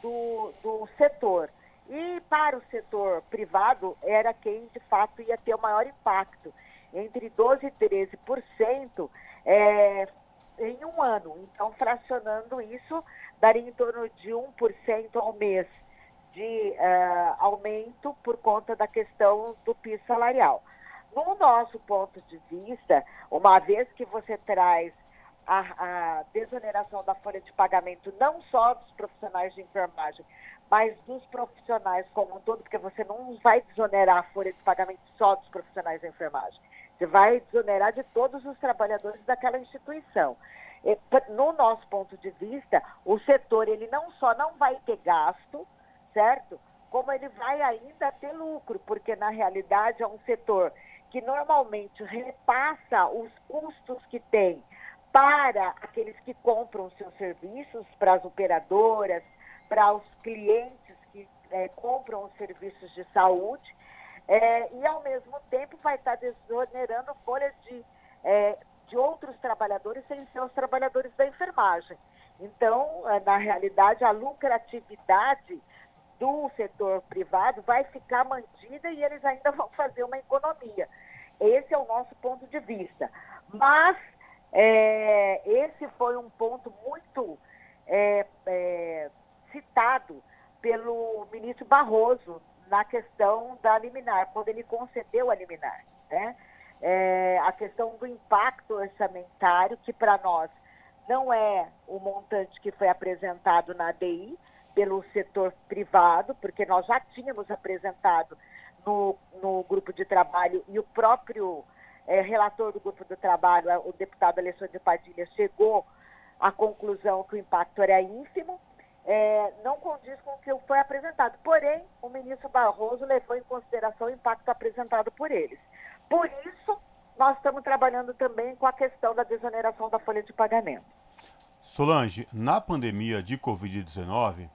do, do setor. E para o setor privado era quem de fato ia ter o maior impacto entre 12% e 13% é, em um ano. Então, fracionando isso, daria em torno de 1% ao mês de uh, aumento por conta da questão do piso salarial. No nosso ponto de vista, uma vez que você traz a, a, desoneração da folha de pagamento não só dos profissionais de enfermagem, mas dos profissionais como um todo, porque você não vai desonerar a folha de pagamento só dos profissionais de enfermagem. Vai desonerar de todos os trabalhadores daquela instituição. No nosso ponto de vista, o setor ele não só não vai ter gasto, certo? Como ele vai ainda ter lucro, porque na realidade é um setor que normalmente repassa os custos que tem para aqueles que compram seus serviços, para as operadoras, para os clientes que é, compram os serviços de saúde é, e, ao mesmo tempo, vai estar desonerando folhas de, é, de outros trabalhadores sem ser os trabalhadores da enfermagem. Então, é, na realidade, a lucratividade do setor privado vai ficar mantida e eles ainda vão fazer uma economia. Esse é o nosso ponto de vista. Mas é, esse foi um ponto muito é, é, citado pelo ministro Barroso na questão da liminar, quando ele concedeu a liminar. Né? É, a questão do impacto orçamentário, que para nós não é o montante que foi apresentado na ADI pelo setor privado, porque nós já tínhamos apresentado no, no grupo de trabalho e o próprio é, relator do grupo de trabalho, o deputado Alessandro Padilha, chegou à conclusão que o impacto era ínfimo, é, não condiz com o que foi apresentado. Porém, o ministro Barroso levou em consideração o impacto apresentado por eles. Por isso, nós estamos trabalhando também com a questão da desoneração da folha de pagamento. Solange, na pandemia de Covid-19,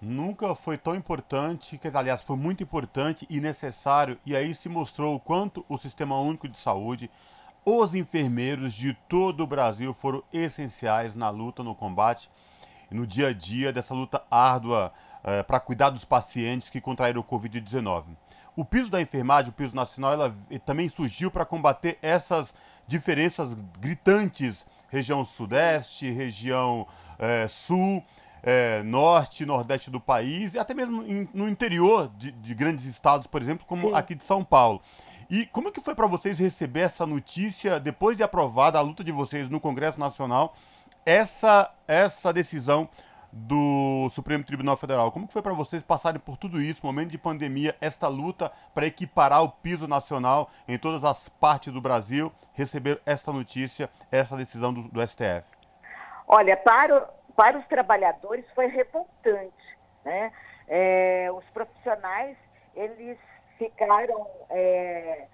nunca foi tão importante, que aliás, foi muito importante e necessário, e aí se mostrou o quanto o Sistema Único de Saúde, os enfermeiros de todo o Brasil foram essenciais na luta, no combate no dia a dia dessa luta árdua é, para cuidar dos pacientes que contraíram o Covid-19. O piso da enfermagem, o piso nacional, ela também surgiu para combater essas diferenças gritantes, região sudeste, região é, sul, é, norte, nordeste do país e até mesmo in, no interior de, de, grandes estados, por exemplo, como Sim. aqui de São Paulo. E como é que foi para vocês receber essa notícia depois de aprovada a luta de vocês no Congresso Nacional essa, essa decisão do Supremo Tribunal Federal. Como que foi para vocês passarem por tudo isso, momento de pandemia, esta luta para equiparar o piso nacional em todas as partes do Brasil, receber essa notícia, essa decisão do, do STF? Olha, para, para os trabalhadores foi revoltante, né? É, os profissionais, eles ficaram é,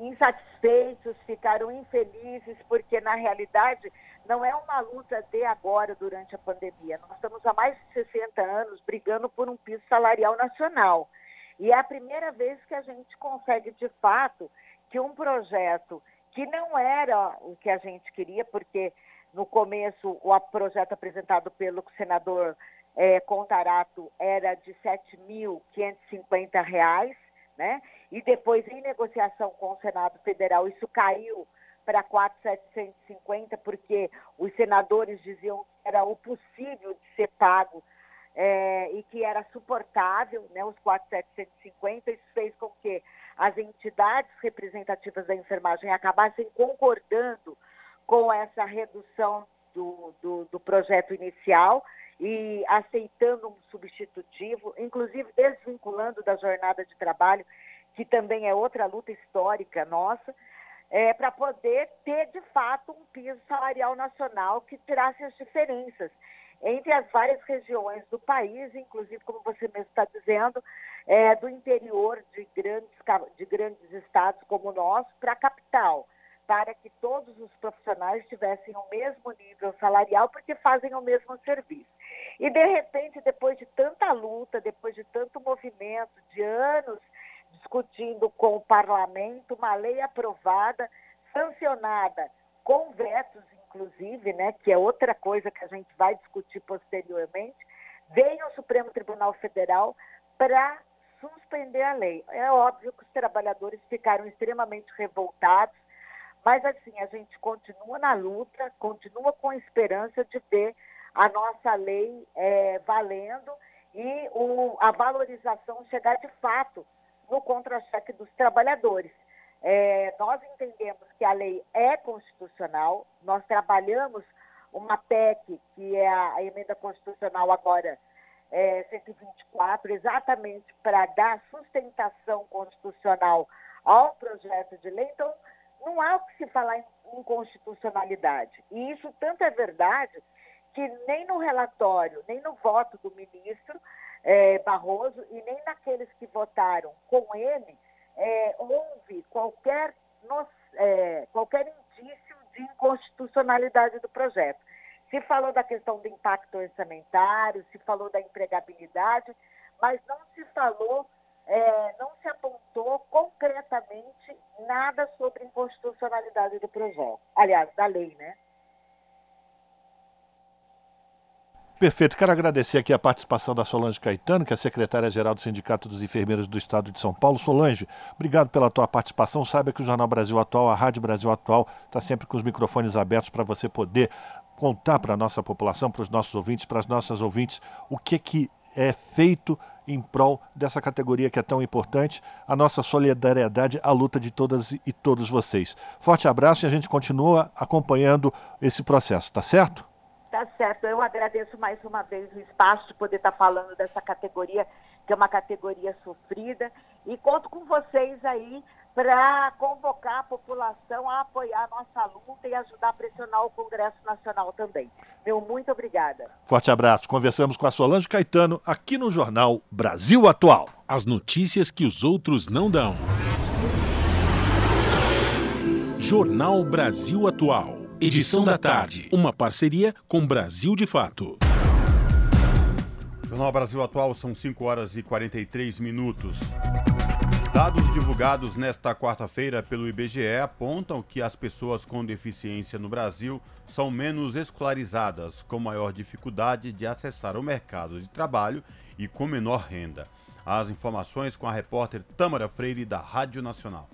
insatisfeitos, ficaram infelizes, porque na realidade não é uma luta de agora durante a pandemia. Nós estamos há mais de 60 anos brigando por um piso salarial nacional. E é a primeira vez que a gente consegue, de fato, que um projeto que não era o que a gente queria, porque no começo o projeto apresentado pelo senador é, Contarato era de R$ 7.550, né? E depois, em negociação com o Senado Federal, isso caiu para 4,750, porque os senadores diziam que era o possível de ser pago é, e que era suportável, né, os 4,750. Isso fez com que as entidades representativas da enfermagem acabassem concordando com essa redução do, do, do projeto inicial e aceitando um substitutivo, inclusive desvinculando da jornada de trabalho, que também é outra luta histórica nossa, é, para poder ter de fato um piso salarial nacional que tirasse as diferenças entre as várias regiões do país, inclusive, como você mesmo está dizendo, é, do interior de grandes, de grandes estados como o nosso para a capital, para que todos os profissionais tivessem o mesmo nível salarial, porque fazem o mesmo serviço. E, de repente, depois de tanta luta, depois de tanto movimento, de anos discutindo com o parlamento, uma lei aprovada, sancionada, com vetos, inclusive, né, que é outra coisa que a gente vai discutir posteriormente, veio o Supremo Tribunal Federal para suspender a lei. É óbvio que os trabalhadores ficaram extremamente revoltados, mas assim, a gente continua na luta, continua com esperança de ver a nossa lei é, valendo e o, a valorização chegar de fato no contra-cheque dos trabalhadores. É, nós entendemos que a lei é constitucional, nós trabalhamos uma PEC, que é a emenda constitucional agora é, 124, exatamente para dar sustentação constitucional ao projeto de lei. Então, não há o que se falar em inconstitucionalidade. E isso tanto é verdade que nem no relatório, nem no voto do ministro é, Barroso e nem naqueles que votaram com ele é, houve qualquer, no, é, qualquer indício de inconstitucionalidade do projeto. Se falou da questão do impacto orçamentário, se falou da empregabilidade, mas não se falou, é, não se apontou concretamente nada sobre inconstitucionalidade do projeto. Aliás, da lei, né? Perfeito. Quero agradecer aqui a participação da Solange Caetano, que é secretária-geral do Sindicato dos Enfermeiros do Estado de São Paulo. Solange, obrigado pela tua participação. Saiba que o Jornal Brasil Atual, a Rádio Brasil Atual, está sempre com os microfones abertos para você poder contar para a nossa população, para os nossos ouvintes, para as nossas ouvintes, o que, que é feito em prol dessa categoria que é tão importante, a nossa solidariedade à luta de todas e todos vocês. Forte abraço e a gente continua acompanhando esse processo, tá certo? Tá certo. Eu agradeço mais uma vez o espaço de poder estar falando dessa categoria, que é uma categoria sofrida. E conto com vocês aí para convocar a população a apoiar a nossa luta e ajudar a pressionar o Congresso Nacional também. Meu muito obrigada. Forte abraço. Conversamos com a Solange Caetano aqui no Jornal Brasil Atual. As notícias que os outros não dão. Jornal Brasil Atual. Edição da tarde. Uma parceria com Brasil de Fato. Jornal Brasil Atual são 5 horas e 43 minutos. Dados divulgados nesta quarta-feira pelo IBGE apontam que as pessoas com deficiência no Brasil são menos escolarizadas, com maior dificuldade de acessar o mercado de trabalho e com menor renda. As informações com a repórter Tâmara Freire, da Rádio Nacional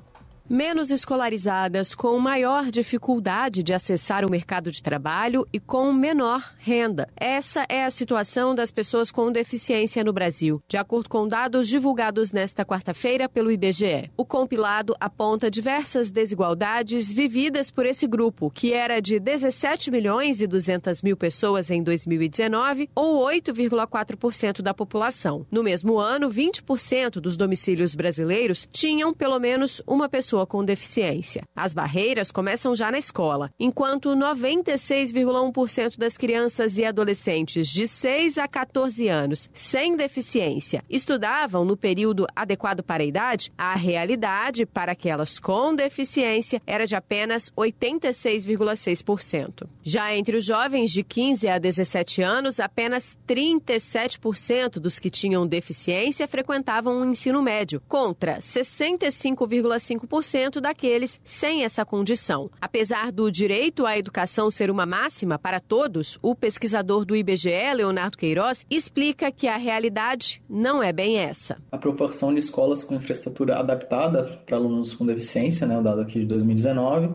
menos escolarizadas, com maior dificuldade de acessar o mercado de trabalho e com menor renda. Essa é a situação das pessoas com deficiência no Brasil, de acordo com dados divulgados nesta quarta-feira pelo IBGE. O compilado aponta diversas desigualdades vividas por esse grupo, que era de 17 milhões e 200 mil pessoas em 2019, ou 8,4% da população. No mesmo ano, 20% dos domicílios brasileiros tinham pelo menos uma pessoa pessoa com deficiência. As barreiras começam já na escola, enquanto 96,1% das crianças e adolescentes de 6 a 14 anos sem deficiência estudavam no período adequado para a idade, a realidade para aquelas com deficiência era de apenas 86,6%. Já entre os jovens de 15 a 17 anos, apenas 37% dos que tinham deficiência frequentavam o ensino médio, contra 65,5% 30% daqueles sem essa condição. Apesar do direito à educação ser uma máxima para todos, o pesquisador do IBGE, Leonardo Queiroz, explica que a realidade não é bem essa. A proporção de escolas com infraestrutura adaptada para alunos com deficiência, né, o dado aqui de 2019,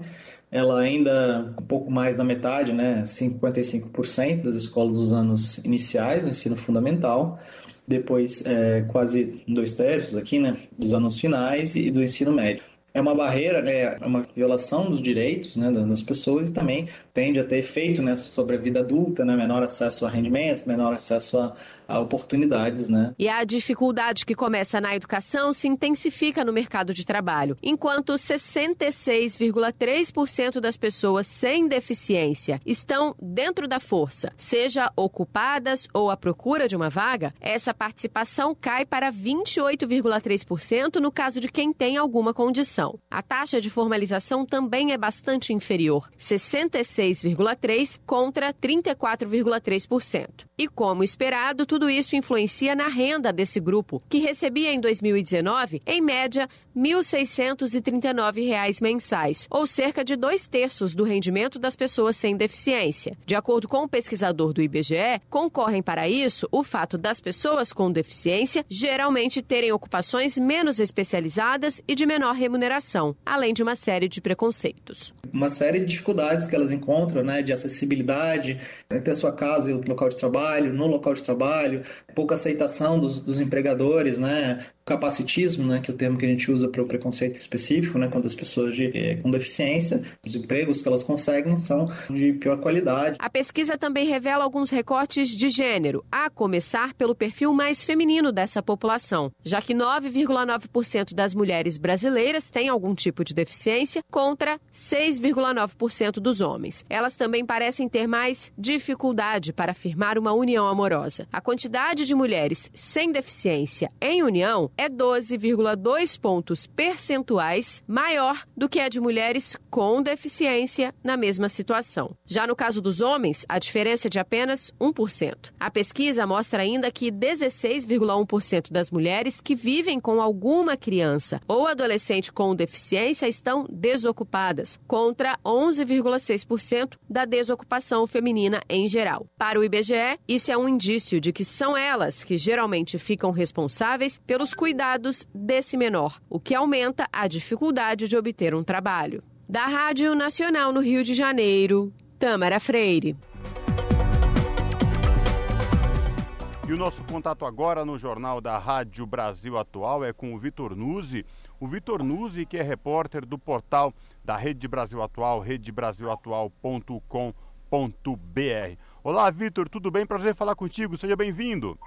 ela ainda um pouco mais da metade, né, 55% das escolas dos anos iniciais do ensino fundamental, depois é, quase dois terços aqui, né, dos anos finais e do ensino médio. É uma barreira, né, é uma violação dos direitos né, das pessoas e também tende a ter efeito né, sobre a vida adulta, né, menor acesso a rendimentos, menor acesso a, a oportunidades. Né. E a dificuldade que começa na educação se intensifica no mercado de trabalho, enquanto 66,3% das pessoas sem deficiência estão dentro da força, seja ocupadas ou à procura de uma vaga, essa participação cai para 28,3% no caso de quem tem alguma condição. A taxa de formalização também é bastante inferior, 66 36,3% contra 34,3%. E como esperado, tudo isso influencia na renda desse grupo, que recebia em 2019, em média, R$ 1.639 mensais, ou cerca de dois terços do rendimento das pessoas sem deficiência. De acordo com o pesquisador do IBGE, concorrem para isso o fato das pessoas com deficiência geralmente terem ocupações menos especializadas e de menor remuneração, além de uma série de preconceitos. Uma série de dificuldades que elas encontram, né, de acessibilidade entre a sua casa e o local de trabalho, no local de trabalho, pouca aceitação dos, dos empregadores, né, capacitismo, né, que é o termo que a gente usa para o preconceito específico, né, quando as pessoas de, é, com deficiência, os empregos que elas conseguem são de pior qualidade. A pesquisa também revela alguns recortes de gênero, a começar pelo perfil mais feminino dessa população, já que 9,9% das mulheres brasileiras têm algum tipo de deficiência contra 6,9% dos homens. Elas também parecem ter mais dificuldade para firmar uma união amorosa. A quantidade de mulheres sem deficiência em união é 12,2 pontos percentuais maior do que a de mulheres com deficiência na mesma situação. Já no caso dos homens, a diferença é de apenas 1%. A pesquisa mostra ainda que 16,1% das mulheres que vivem com alguma criança ou adolescente com deficiência estão desocupadas, contra 11,6% da desocupação feminina em geral. Para o IBGE, isso é um indício de que são elas que geralmente ficam responsáveis pelos cuidados desse menor, o que aumenta a dificuldade de obter um trabalho. Da Rádio Nacional no Rio de Janeiro, Tamara Freire. E o nosso contato agora no Jornal da Rádio Brasil Atual é com o Vitor Nuzzi. O Vitor Nuzzi, que é repórter do portal da Rede Brasil Atual, redebrasilatual.com.br. Olá, Vitor, tudo bem? Prazer falar contigo, seja bem-vindo.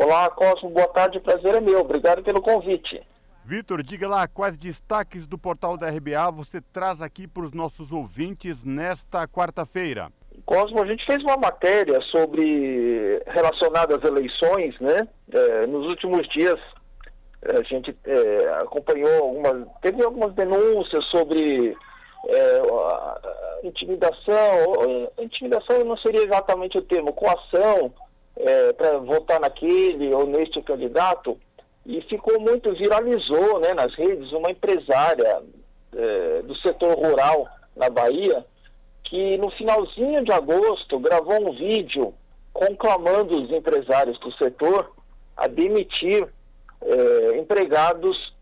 Olá, Cosmo, boa tarde, prazer é meu. Obrigado pelo convite. Vitor, diga lá quais destaques do portal da RBA você traz aqui para os nossos ouvintes nesta quarta-feira. Cosmo, a gente fez uma matéria sobre relacionada às eleições, né? É, nos últimos dias a gente é, acompanhou algumas, teve algumas denúncias sobre é, intimidação, intimidação não seria exatamente o termo, coação é, para votar naquele ou neste candidato, e ficou muito, viralizou né, nas redes uma empresária é, do setor rural na Bahia, que no finalzinho de agosto gravou um vídeo conclamando os empresários do setor a demitir é, empregados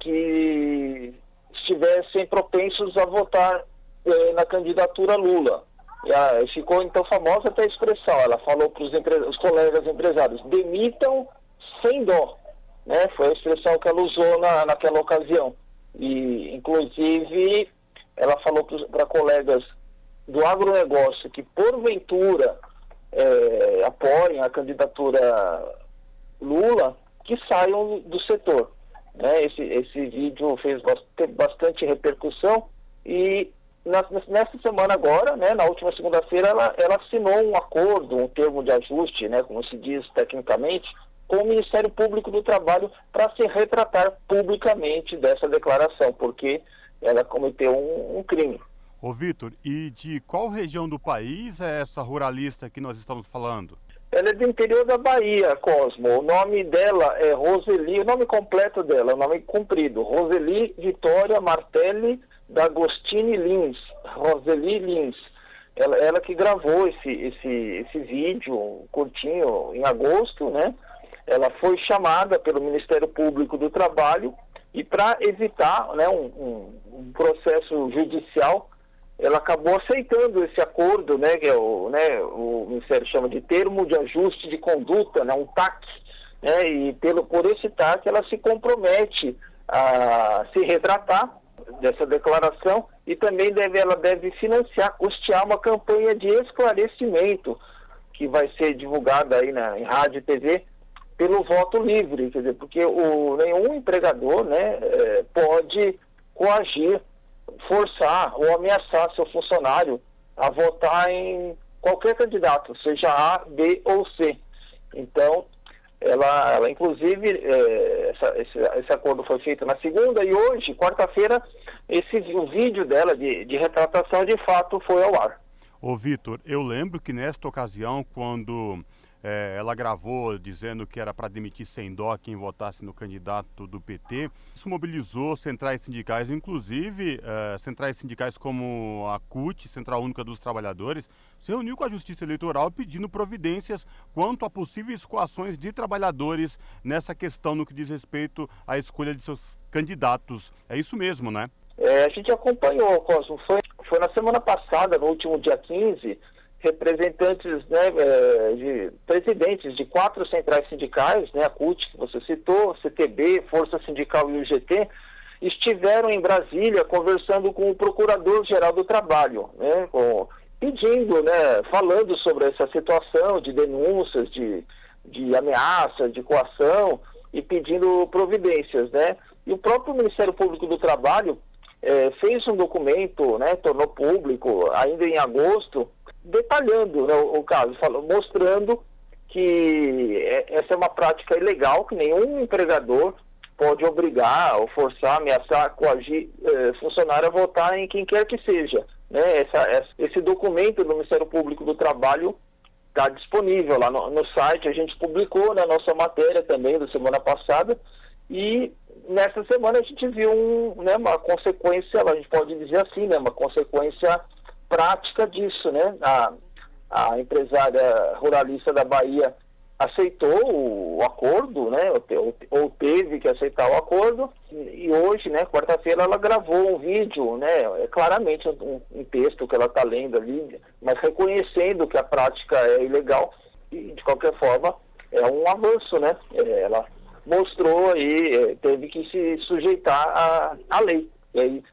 que estivessem propensos a votar é, na candidatura Lula. E a, ficou então famosa até a expressão. Ela falou para os colegas empresários: demitam sem dó. Né? Foi a expressão que ela usou na, naquela ocasião. E, inclusive, ela falou para colegas do agronegócio que, porventura, é, apoiem a candidatura Lula, que saiam do setor. Né? Esse, esse vídeo fez bastante repercussão e nessa semana agora, né, na última segunda-feira, ela, ela assinou um acordo, um termo de ajuste, né, como se diz tecnicamente, com o Ministério Público do Trabalho para se retratar publicamente dessa declaração, porque ela cometeu um, um crime. Ô Vitor, e de qual região do país é essa ruralista que nós estamos falando? Ela é do interior da Bahia, Cosmo. O nome dela é Roseli, o nome completo dela, o nome comprido, Roseli Vitória Martelli D'Agostini Lins. Roseli Lins. Ela, ela que gravou esse, esse, esse vídeo curtinho em agosto, né? Ela foi chamada pelo Ministério Público do Trabalho e para evitar né, um, um, um, processo judicial, ela acabou aceitando esse acordo, né, que é o, né, o Ministério chama de termo de ajuste de conduta, né, um TAC, né, e pelo, por esse TAC ela se compromete a se retratar dessa declaração e também deve, ela deve financiar, custear uma campanha de esclarecimento que vai ser divulgada aí na, em rádio e TV pelo voto livre, quer dizer, porque o, nenhum empregador né, é, pode coagir, forçar ou ameaçar seu funcionário a votar em qualquer candidato, seja A, B ou C. Então, ela, ela inclusive, é, essa, esse, esse, acordo foi feito na segunda e hoje, quarta-feira, esse o vídeo dela de, de retratação de fato foi ao ar. Ô Vitor, eu lembro que nesta ocasião, quando é, ela gravou dizendo que era para demitir sem dó quem votasse no candidato do PT. Isso mobilizou centrais sindicais, inclusive é, centrais sindicais como a CUT, Central Única dos Trabalhadores, se reuniu com a Justiça Eleitoral pedindo providências quanto a possíveis coações de trabalhadores nessa questão no que diz respeito à escolha de seus candidatos. É isso mesmo, né? É, a gente acompanhou, Cosmo. Foi, foi na semana passada, no último dia 15, representantes, né, é, de presidentes de quatro centrais sindicais, né, a CUT, que você citou, CTB, Força Sindical e UGT, estiveram em Brasília conversando com o Procurador-Geral do Trabalho, né, com, pedindo, né, falando sobre essa situação de denúncias, de, de ameaça, de coação e pedindo providências, né. E o próprio Ministério Público do Trabalho é, fez um documento, né, tornou público ainda em agosto, detalhando né, o, o, caso, falou, mostrando que é, essa é uma prática ilegal, que nenhum empregador pode obrigar ou forçar, ameaçar, coagir eh, funcionário a votar em quem quer que seja. Né? Essa, esse documento do Ministério Público do Trabalho está disponível lá no, no, site, a gente publicou na nossa matéria também da semana passada e nessa semana a gente viu um, né, uma consequência, a gente pode dizer assim, né, uma consequência prática disso, né? A, a empresária ruralista da Bahia aceitou o acordo, né? Ou, ou, teve que aceitar o acordo e hoje, né? Quarta-feira ela gravou um vídeo, né? É claramente um, um texto que ela está lendo ali, mas reconhecendo que a prática é ilegal e de qualquer forma é um avanço, né? É, ela mostrou aí, é, teve que se sujeitar à, à lei. E aí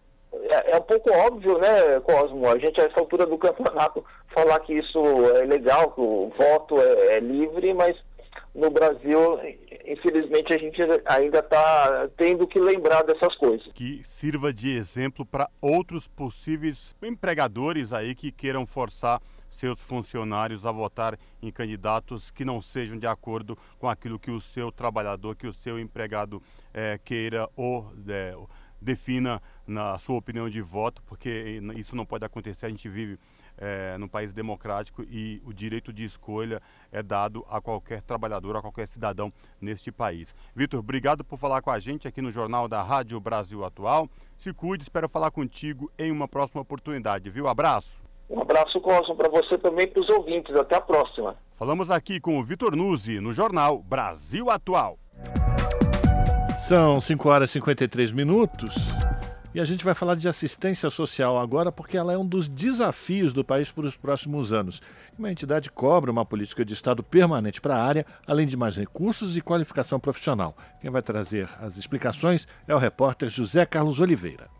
é, é, um pouco óbvio, né, Cosmo? A gente, a essa altura do campeonato, falar que isso é legal, que o voto é, é livre, mas no Brasil, infelizmente, a gente ainda está tendo que lembrar dessas coisas. Que sirva de exemplo para outros possíveis empregadores aí que queiram forçar seus funcionários a votar em candidatos que não sejam de acordo com aquilo que o seu trabalhador, que o seu empregado é, queira ou é, defina na sua opinião de voto, porque isso não pode acontecer. A gente vive é, num país democrático e o direito de escolha é dado a qualquer trabalhador, a qualquer cidadão neste país. Vitor, obrigado por falar com a gente aqui no Jornal da Rádio Brasil Atual. Se cuide, espero falar contigo em uma próxima oportunidade, viu? Abraço. Um abraço, Cosmo, para você também e para os ouvintes. Até a próxima. Falamos aqui com o Vitor Nuzzi no Jornal Brasil Atual. São 5 horas e 53 minutos. E a gente vai falar de assistência social agora, porque ela é um dos desafios do país para os próximos anos. Uma entidade cobra uma política de Estado permanente para a área, além de mais recursos e qualificação profissional. Quem vai trazer as explicações é o repórter José Carlos Oliveira.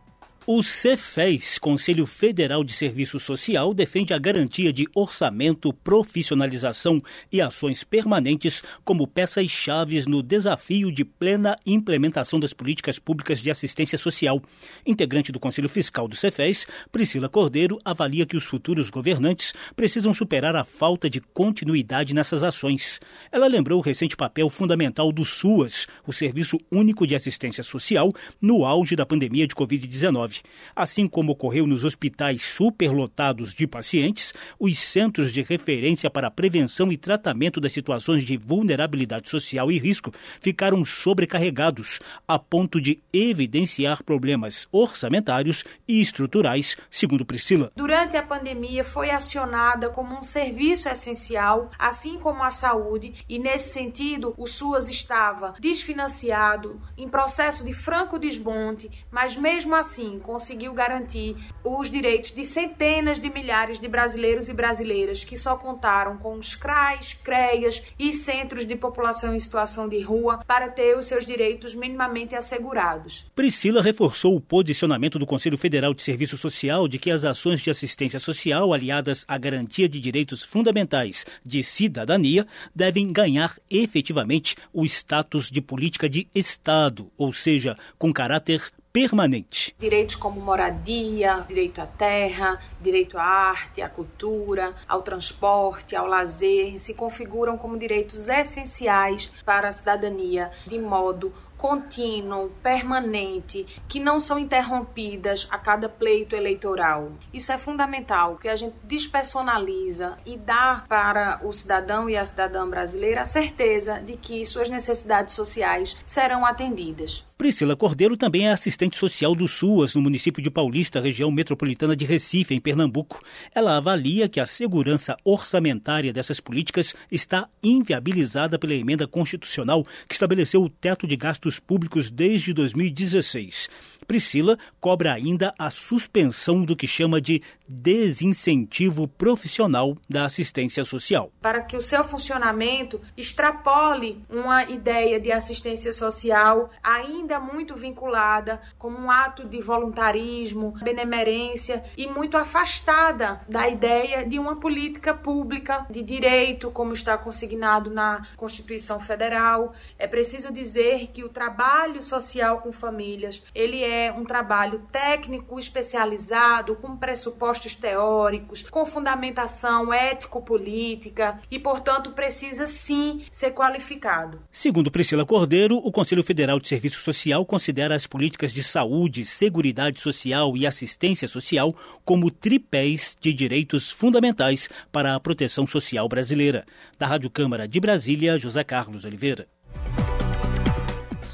O CEFES, Conselho Federal de Serviço Social, defende a garantia de orçamento, profissionalização e ações permanentes como peças-chaves no desafio de plena implementação das políticas públicas de assistência social. Integrante do Conselho Fiscal do CEFES, Priscila Cordeiro avalia que os futuros governantes precisam superar a falta de continuidade nessas ações. Ela lembrou o recente papel fundamental do SUAS, o Serviço Único de Assistência Social, no auge da pandemia de Covid-19 Assim como ocorreu nos hospitais superlotados de pacientes, os centros de referência para prevenção e tratamento das situações de vulnerabilidade social e risco ficaram sobrecarregados, a ponto de evidenciar problemas orçamentários e estruturais, segundo Priscila. Durante a pandemia foi acionada como um serviço essencial, assim como a saúde, e nesse sentido o SUAS estava desfinanciado, em processo de franco desmonte, mas mesmo assim conseguiu garantir os direitos de centenas de milhares de brasileiros e brasileiras que só contaram com os CRAs, CREAS e centros de população em situação de rua para ter os seus direitos minimamente assegurados. Priscila reforçou o posicionamento do Conselho Federal de Serviço Social de que as ações de assistência social aliadas à garantia de direitos fundamentais de cidadania devem ganhar efetivamente o status de política de Estado, ou seja, com caráter permanente. Direitos como moradia, direito à terra, direito à arte, à cultura, ao transporte, ao lazer, se configuram como direitos essenciais para a cidadania, de modo contínuo, permanente, que não são interrompidas a cada pleito eleitoral. Isso é fundamental, que a gente despersonaliza e dá para o cidadão e a cidadã brasileira a certeza de que suas necessidades sociais serão atendidas. Priscila Cordeiro também é assistente social do SUAS, no município de Paulista, região metropolitana de Recife, em Pernambuco. Ela avalia que a segurança orçamentária dessas políticas está inviabilizada pela emenda constitucional que estabeleceu o teto de gastos públicos desde 2016. Priscila cobra ainda a suspensão do que chama de desincentivo profissional da assistência social. Para que o seu funcionamento extrapole uma ideia de assistência social ainda muito vinculada como um ato de voluntarismo, benemerência e muito afastada da ideia de uma política pública de direito, como está consignado na Constituição Federal. É preciso dizer que o trabalho social com famílias, ele é um trabalho técnico especializado, com pressupostos teóricos, com fundamentação ético-política e, portanto, precisa sim ser qualificado. Segundo Priscila Cordeiro, o Conselho Federal de Serviço Social considera as políticas de saúde, seguridade social e assistência social como tripés de direitos fundamentais para a proteção social brasileira. Da Rádio Câmara de Brasília, José Carlos Oliveira.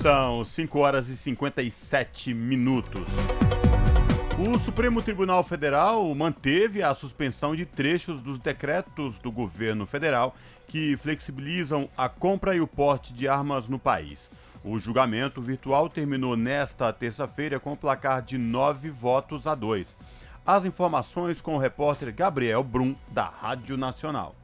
São 5 horas e 57 minutos. O Supremo Tribunal Federal manteve a suspensão de trechos dos decretos do governo federal que flexibilizam a compra e o porte de armas no país. O julgamento virtual terminou nesta terça-feira com o placar de nove votos a dois. As informações com o repórter Gabriel Brum, da Rádio Nacional.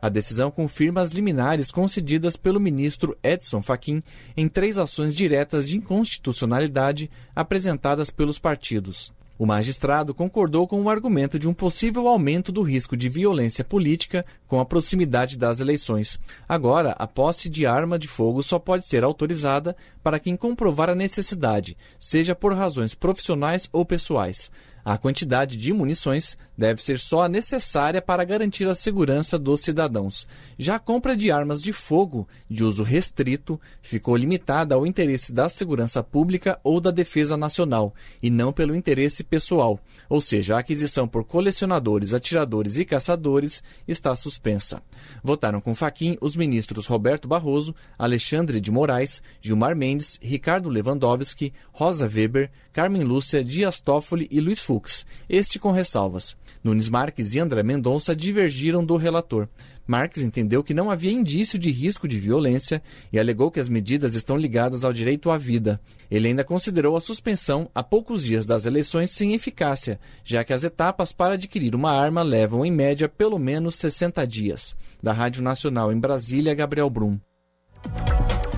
A decisão confirma as liminares concedidas pelo ministro Edson Fachin em três ações diretas de inconstitucionalidade apresentadas pelos partidos. O magistrado concordou com o argumento de um possível aumento do risco de violência política com a proximidade das eleições. Agora, a posse de arma de fogo só pode ser autorizada para quem comprovar a necessidade, seja por razões profissionais ou pessoais. A quantidade de munições deve ser só a necessária para garantir a segurança dos cidadãos. Já a compra de armas de fogo de uso restrito ficou limitada ao interesse da segurança pública ou da defesa nacional, e não pelo interesse pessoal, ou seja, a aquisição por colecionadores, atiradores e caçadores está suspensa. Votaram com faquim os ministros Roberto Barroso, Alexandre de Moraes, Gilmar Mendes, Ricardo Lewandowski, Rosa Weber, Carmen Lúcia, Dias Toffoli e Luiz Fux Fux, este com ressalvas. Nunes Marques e André Mendonça divergiram do relator. Marques entendeu que não havia indício de risco de violência e alegou que as medidas estão ligadas ao direito à vida. Ele ainda considerou a suspensão a poucos dias das eleições sem eficácia, já que as etapas para adquirir uma arma levam em média pelo menos 60 dias. Da Rádio Nacional em Brasília, Gabriel Brum.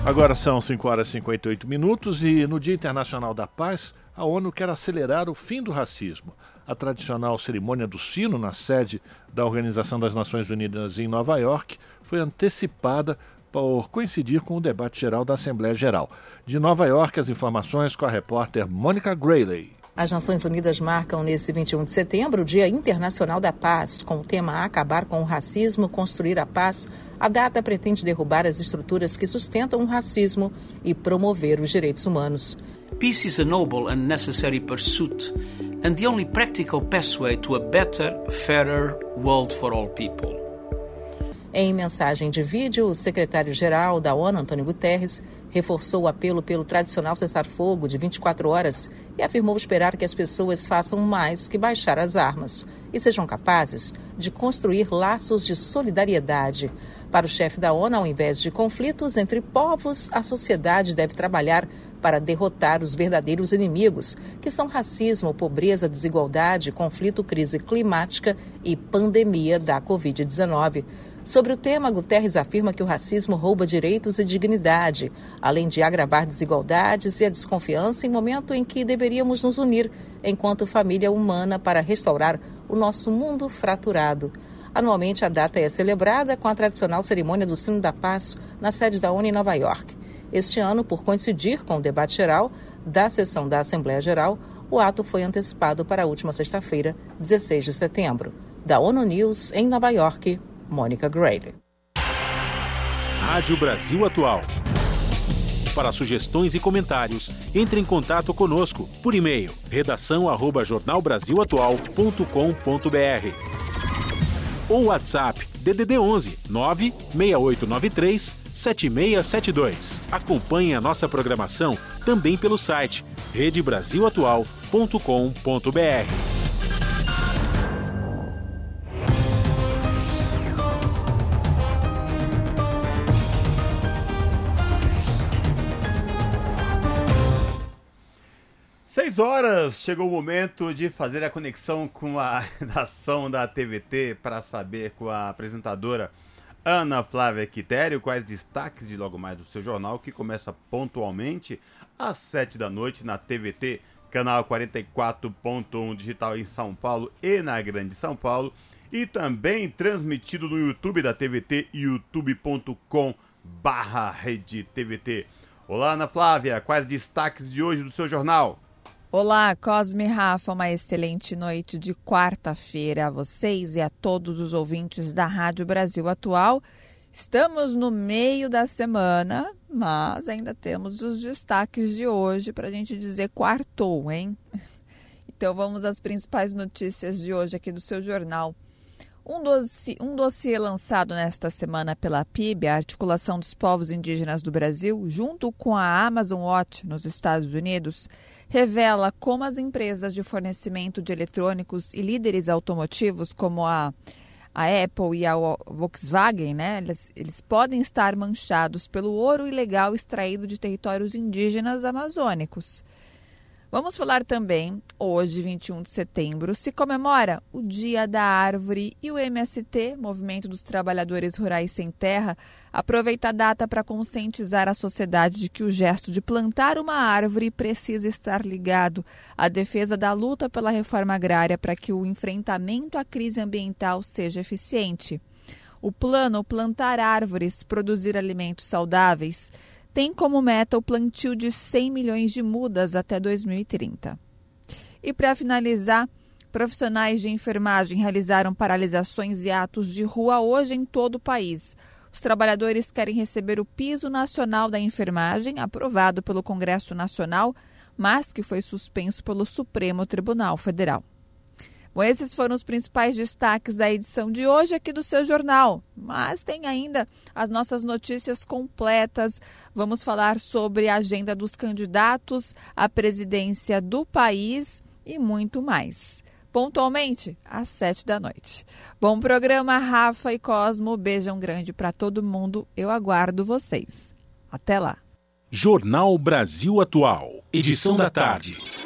Agora são 5 horas e 58 minutos e no Dia Internacional da Paz, a ONU quer acelerar o fim do racismo. A tradicional cerimônia do sino na sede da Organização das Nações Unidas em Nova York foi antecipada por coincidir com o debate geral da Assembleia Geral. De Nova York, as informações com a repórter Mônica Grayley. As Nações Unidas marcam nesse 21 de setembro o Dia Internacional da Paz, com o tema Acabar com o Racismo, Construir a Paz. A data pretende derrubar as estruturas que sustentam o racismo e promover os direitos humanos. Peace is a noble and necessary pursuit, and the only practical pathway to a better, fairer world for all people. Em mensagem de vídeo, o secretário-geral da ONU, Antônio Guterres, reforçou o apelo pelo tradicional cessar-fogo de 24 horas e afirmou esperar que as pessoas façam mais que baixar as armas e sejam capazes de construir laços de solidariedade. Para o chefe da ONU, ao invés de conflitos entre povos, a sociedade deve trabalhar para derrotar os verdadeiros inimigos, que são racismo, pobreza, desigualdade, conflito, crise climática e pandemia da Covid-19. Sobre o tema, Guterres afirma que o racismo rouba direitos e dignidade, além de agravar desigualdades e a desconfiança em momento em que deveríamos nos unir enquanto família humana para restaurar o nosso mundo fraturado. Anualmente, a data é celebrada com a tradicional cerimônia do Sino da Paz na sede da ONU em Nova York. Este ano, por coincidir com o debate geral da sessão da Assembleia Geral, o ato foi antecipado para a última sexta-feira, 16 de setembro. Da ONU News, em Nova York, Mônica Grayle. Rádio Brasil Atual. Para sugestões e comentários, entre em contato conosco por e-mail redação@jornalbrasilatual.com.br ou WhatsApp DDD 11 96893 7672. Acompanhe a nossa programação também pelo site redebrasilatual.com.br. Seis horas, chegou o momento de fazer a conexão com a redação da TVT para saber com a apresentadora Ana Flávia Quitério quais destaques de logo mais do seu jornal, que começa pontualmente às sete da noite na TVT, canal 44.1 digital em São Paulo e na Grande São Paulo, e também transmitido no YouTube da TVT, youtube.com barra rede TVT. Olá, Ana Flávia, quais destaques de hoje do seu jornal? Olá, Cosme Rafa, uma excelente noite de quarta-feira a vocês e a todos os ouvintes da Rádio Brasil Atual. Estamos no meio da semana, mas ainda temos os destaques de hoje para a gente dizer quartou, hein? Então vamos às principais notícias de hoje aqui do seu jornal. Um dossiê, um dossiê lançado nesta semana pela PIB, a Articulação dos Povos Indígenas do Brasil, junto com a Amazon Watch nos Estados Unidos, revela como as empresas de fornecimento de eletrônicos e líderes automotivos, como a, a Apple e a Volkswagen, né, eles, eles podem estar manchados pelo ouro ilegal extraído de territórios indígenas amazônicos. Vamos falar também, hoje, 21 de setembro, se comemora o Dia da Árvore e o MST, Movimento dos Trabalhadores Rurais Sem Terra, aproveita a data para conscientizar a sociedade de que o gesto de plantar uma árvore precisa estar ligado à defesa da luta pela reforma agrária para que o enfrentamento à crise ambiental seja eficiente. O plano Plantar Árvores, Produzir Alimentos Saudáveis tem como meta o plantio de 100 milhões de mudas até 2030. E para finalizar, profissionais de enfermagem realizaram paralisações e atos de rua hoje em todo o país. Os trabalhadores querem receber o piso nacional da enfermagem, aprovado pelo Congresso Nacional, mas que foi suspenso pelo Supremo Tribunal Federal. Bom, esses foram os principais destaques da edição de hoje aqui do seu jornal. Mas tem ainda as nossas notícias completas. Vamos falar sobre a agenda dos candidatos à presidência do país e muito mais. Pontualmente, às sete da noite. Bom programa, Rafa e Cosmo. Beijão grande para todo mundo. Eu aguardo vocês. Até lá. Jornal Brasil Atual. Edição da tarde.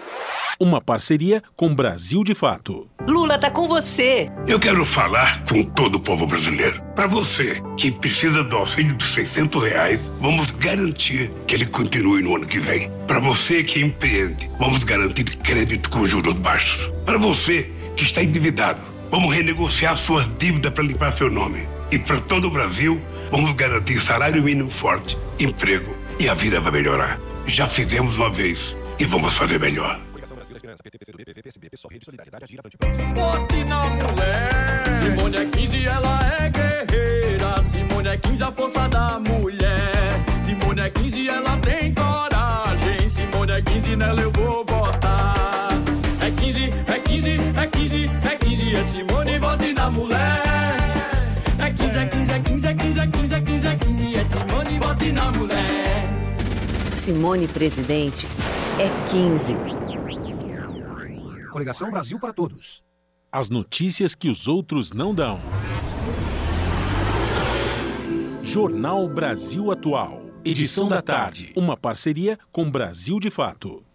Uma parceria com Brasil de Fato. Lula tá com você. Eu quero falar com todo o povo brasileiro. Para você que precisa do auxílio dos 600 reais, vamos garantir que ele continue no ano que vem. Para você que empreende, vamos garantir crédito com juros baixos. Para você que está endividado, vamos renegociar suas dívidas para limpar seu nome. E para todo o Brasil, vamos garantir salário mínimo forte, emprego e a vida vai melhorar. Já fizemos uma vez e vamos fazer melhor. PT, PCdoB, PV, PSB, PSOL, Rede Solidariedade, Agir, Avante, Bote na mulher! Simone é 15, ela é guerreira. Simone é 15, a força da mulher. Simone é 15, ela tem coragem. Simone é 15, nela eu vou votar. É 15, é 15, é 15, é 15, é Simone, vote na mulher. É 15, é 15, é 15, é 15, é 15, é 15, é 15, é Simone, vote na mulher. Simone, presidente, é 15. Coligação Brasil para Todos. As notícias que os outros não dão. Jornal Brasil Atual. Edição da tarde. Uma parceria com Brasil de Fato.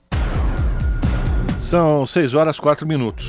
São 6 horas 4 minutos.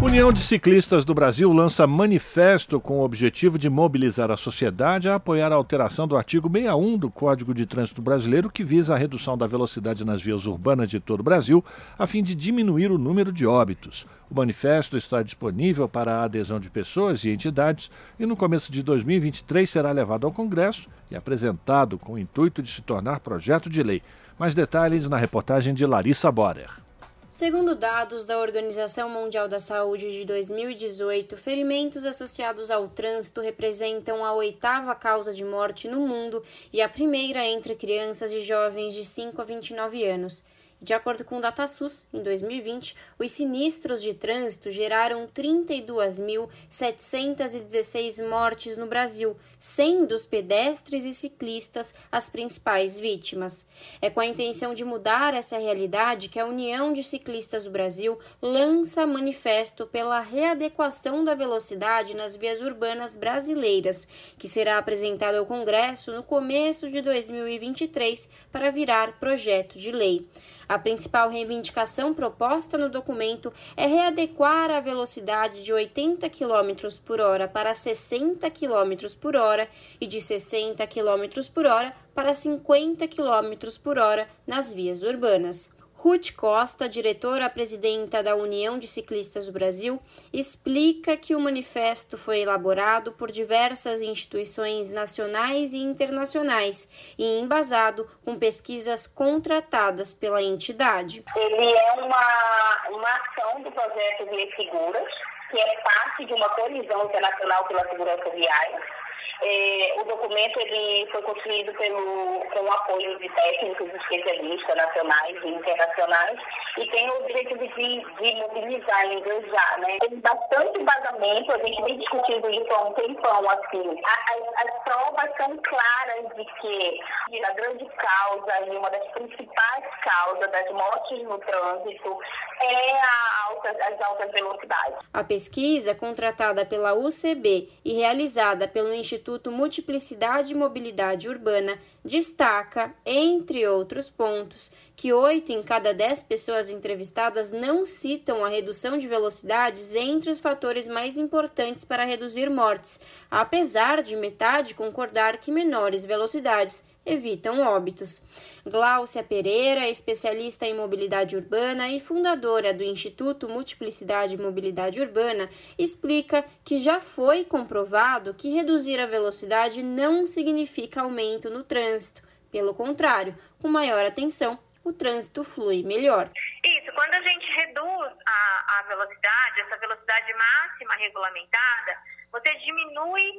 União de Ciclistas do Brasil lança manifesto com o objetivo de mobilizar a sociedade a apoiar a alteração do artigo 61 do Código de Trânsito Brasileiro, que visa a redução da velocidade nas vias urbanas de todo o Brasil, a fim de diminuir o número de óbitos. O manifesto está disponível para a adesão de pessoas e entidades e no começo de 2023 será levado ao Congresso e apresentado com o intuito de se tornar projeto de lei. Mais detalhes na reportagem de Larissa Borer. Segundo dados da Organização Mundial da Saúde de 2018, ferimentos associados ao trânsito representam a oitava causa de morte no mundo e a primeira entre crianças e jovens de 5 a 29 anos. De acordo com o DataSUS, em 2020, os sinistros de trânsito geraram 32.716 mortes no Brasil, sendo os pedestres e ciclistas as principais vítimas. É com a intenção de mudar essa realidade que a União de Ciclistas do Brasil lança manifesto pela readequação da velocidade nas vias urbanas brasileiras, que será apresentado ao Congresso no começo de 2023 para virar projeto de lei. A principal reivindicação proposta no documento é readequar a velocidade de 80 km por hora para 60 km por hora e de 60 km por hora para 50 km por hora nas vias urbanas. Ruth Costa, diretora-presidenta da União de Ciclistas do Brasil, explica que o manifesto foi elaborado por diversas instituições nacionais e internacionais e embasado com pesquisas contratadas pela entidade. Ele é uma, uma ação do projeto Vias Seguras, que é parte de uma colisão internacional pela segurança viária é, o documento ele foi construído pelo, com o apoio de técnicos especialistas nacionais e internacionais e tem o objetivo de, de mobilizar e engajar. Né? Tem bastante embasamento, a gente vem discutindo isso há um tempão. Assim. As, as provas são claras de que a grande causa e uma das principais causas das mortes no trânsito é alta, as altas velocidades. A pesquisa, contratada pela UCB e realizada pelo Instituto Multiplicidade e Mobilidade Urbana, destaca, entre outros pontos, que oito em cada dez pessoas entrevistadas não citam a redução de velocidades entre os fatores mais importantes para reduzir mortes, apesar de metade concordar que menores velocidades evitam óbitos. Gláucia Pereira, especialista em mobilidade urbana e fundadora do Instituto Multiplicidade e Mobilidade Urbana, explica que já foi comprovado que reduzir a velocidade não significa aumento no trânsito. Pelo contrário, com maior atenção, o trânsito flui melhor. Isso, quando a gente reduz a, a velocidade, essa velocidade máxima regulamentada, você diminui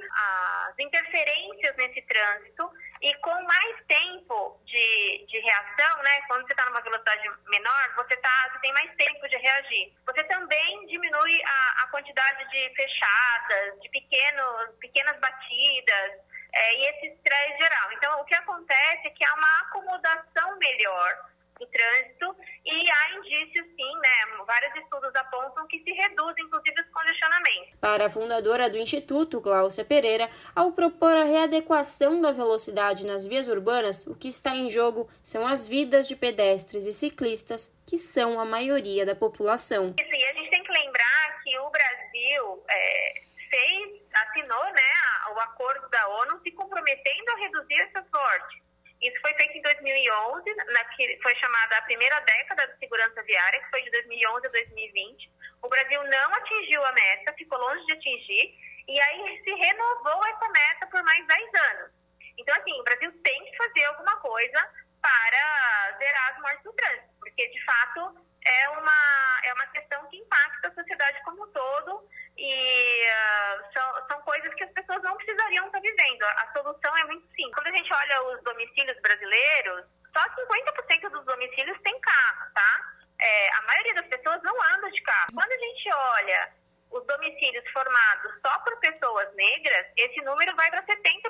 as interferências nesse trânsito e com mais tempo de, de reação, né? Quando você está numa velocidade menor, você, tá, você tem mais tempo de reagir. Você também diminui a, a quantidade de fechadas, de pequenos, pequenas batidas é, e esse estresse geral. Então, o que acontece é que há uma acomodação melhor do trânsito e há indícios sim, né? Vários estudos apontam que se reduz inclusive os congestionamentos. Para a fundadora do Instituto, Cláudia Pereira, ao propor a readequação da velocidade nas vias urbanas, o que está em jogo são as vidas de pedestres e ciclistas, que são a maioria da população. Isso, e a gente tem que lembrar que o Brasil é, fez, assinou né, o acordo da ONU se comprometendo a reduzir essas mortes. Isso foi feito em 2011, na que foi chamada a primeira década de segurança viária, que foi de 2011 a 2020. O Brasil não atingiu a meta, ficou longe de atingir, e aí se renovou essa meta por mais 10 anos. Então, assim, o Brasil tem que fazer alguma coisa para zerar as mortes do trânsito, porque, de fato, é uma, é uma questão que impacta a sociedade como um todo e uh, são, são coisas que as pessoas não precisariam estar vivendo. A solução é muito simples. Quando a gente olha os domicílios brasileiros, só 50% dos domicílios tem carro, tá? É, a maioria das pessoas não anda de carro. Quando a gente olha os domicílios formados só por pessoas negras, esse número vai para 70%.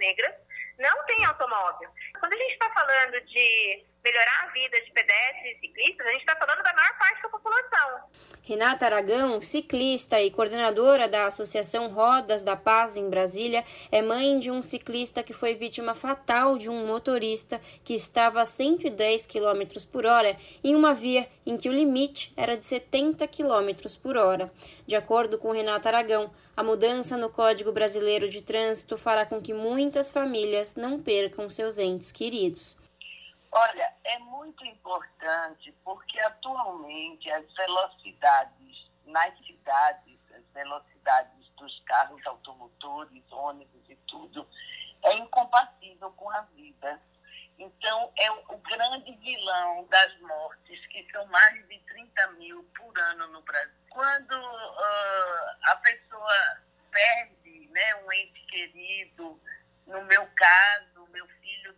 negras não têm automóvel. Quando a gente está falando de melhorar a vida de pedestres e ciclistas, a gente está falando da maior parte da população. Renata Aragão, ciclista e coordenadora da Associação Rodas da Paz em Brasília, é mãe de um ciclista que foi vítima fatal de um motorista que estava a 110 km por hora em uma via em que o limite era de 70 km por hora. De acordo com Renata Aragão, a mudança no Código Brasileiro de Trânsito fará com que muitas famílias não percam seus entes queridos. Olha, é muito importante porque atualmente as velocidades nas cidades, as velocidades dos carros automotores, ônibus e tudo, é incompatível com a vida. Então, é o, grande vilão das mortes, que são mais de 30 mil por ano no Brasil. Quando uh, a pessoa perde né, um ente querido, no meu caso, meu filho,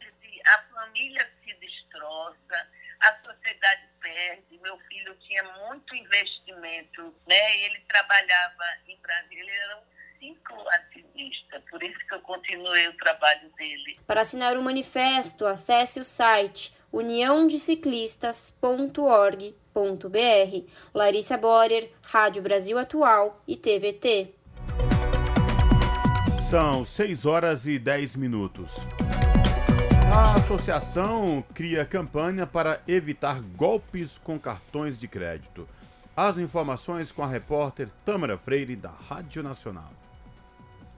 a família se destroça, a sociedade perde. Meu filho tinha muito investimento, né? Ele trabalhava em Brasília, ele era um cicloativista, por isso que eu continuei o trabalho dele. Para assinar o manifesto, acesse o site uniãodeciclistas.org.br. Larissa Borer, Rádio Brasil Atual e TVT. São 6 horas e 10 minutos. A associação cria campanha para evitar golpes com cartões de crédito. As informações com a repórter Tâmara Freire, da Rádio Nacional.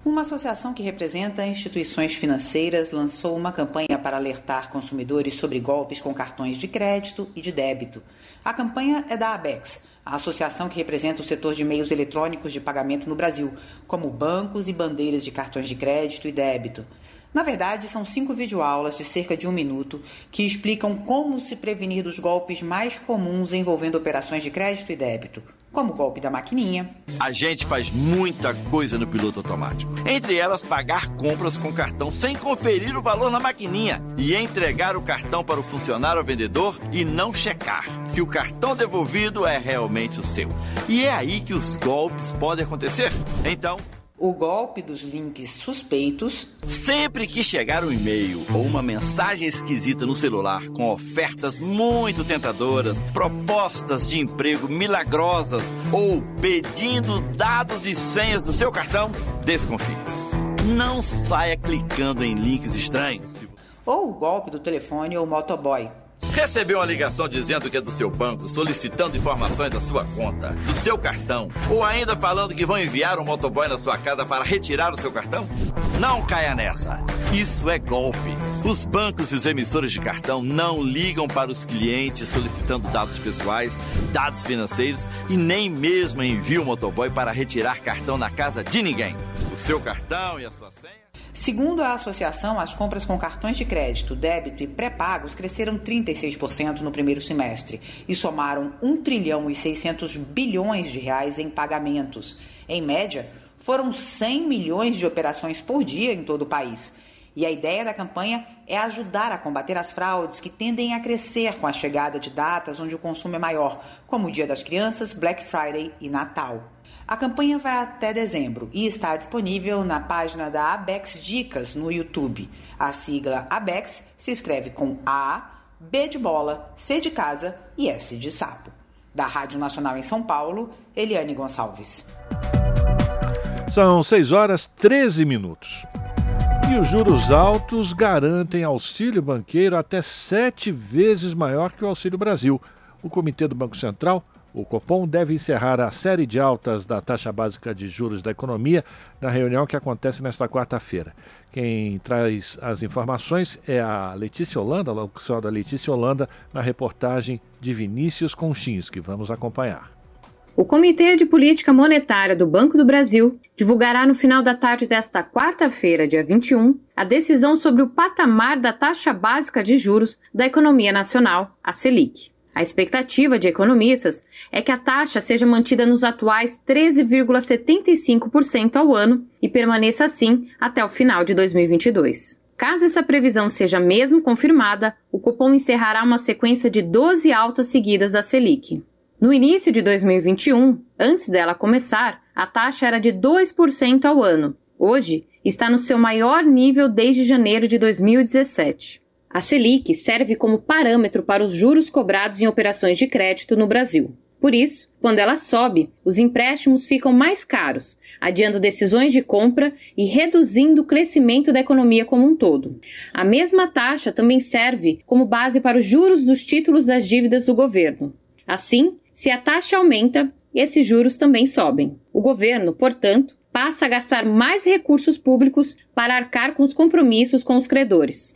Uma associação que representa instituições financeiras lançou uma campanha para alertar consumidores sobre golpes com cartões de crédito e de débito. A campanha é da ABEX, a associação que representa o setor de meios eletrônicos de pagamento no Brasil, como bancos e bandeiras de cartões de crédito e débito. Na verdade, são cinco videoaulas de cerca de um minuto que explicam como se prevenir dos golpes mais comuns envolvendo operações de crédito e débito, como o golpe da maquininha. A gente faz muita coisa no piloto automático. Entre elas, pagar compras com cartão sem conferir o valor na maquininha e entregar o cartão para o funcionário ou vendedor e não checar se o cartão devolvido é realmente o seu. E é aí que os golpes podem acontecer. Então, o golpe dos links suspeitos. Sempre que chegar um e-mail ou uma mensagem esquisita no celular com ofertas muito tentadoras, propostas de emprego milagrosas ou pedindo dados e senhas do seu cartão, desconfie. Não saia clicando em links estranhos. Ou o golpe do telefone ou motoboy Recebeu uma ligação dizendo que é do seu banco, solicitando informações da sua conta, do seu cartão, ou ainda falando que vão enviar um motoboy na sua casa para retirar o seu cartão? Não caia nessa. Isso é golpe. Os bancos e os emissores de cartão não ligam para os clientes solicitando dados pessoais, dados financeiros e nem mesmo enviam o motoboy para retirar cartão na casa de ninguém. O seu cartão e a sua senha Segundo a associação, as compras com cartões de crédito, débito e pré-pagos cresceram 36% no primeiro semestre e somaram 1 trilhão e 600 bilhões de reais em pagamentos. Em média, foram 100 milhões de operações por dia em todo o país. E a ideia da campanha é ajudar a combater as fraudes que tendem a crescer com a chegada de datas onde o consumo é maior, como o Dia das Crianças, Black Friday e Natal. A campanha vai até dezembro e está disponível na página da Abex Dicas no YouTube. A sigla Abex se escreve com A, B de bola, C de casa e S de sapo. Da Rádio Nacional em São Paulo, Eliane Gonçalves. São 6 horas 13 minutos. E os juros altos garantem auxílio banqueiro até sete vezes maior que o Auxílio Brasil. O Comitê do Banco Central o Copom deve encerrar a série de altas da taxa básica de juros da economia na reunião que acontece nesta quarta-feira. Quem traz as informações é a Letícia Holanda, a locução da Letícia Holanda, na reportagem de Vinícius Conchinski. Vamos acompanhar. O Comitê de Política Monetária do Banco do Brasil divulgará no final da tarde desta quarta-feira, dia 21, a decisão sobre o patamar da taxa básica de juros da economia nacional, a Selic. A expectativa de economistas é que a taxa seja mantida nos atuais 13,75% ao ano e permaneça assim até o final de 2022. Caso essa previsão seja mesmo confirmada, o cupom encerrará uma sequência de 12 altas seguidas da Selic. No início de 2021, antes dela começar, a taxa era de 2% ao ano Hoje, está no seu maior nível desde janeiro de 2017. A Selic serve como parâmetro para os juros cobrados em operações de crédito no Brasil. Por isso, quando ela sobe, os empréstimos ficam mais caros, adiando decisões de compra e reduzindo o crescimento da economia como um todo. A mesma taxa também serve como base para os juros dos títulos das dívidas do governo. Assim, se a taxa aumenta, esses juros também sobem. O governo, portanto, passa a gastar mais recursos públicos para arcar com os compromissos com os credores.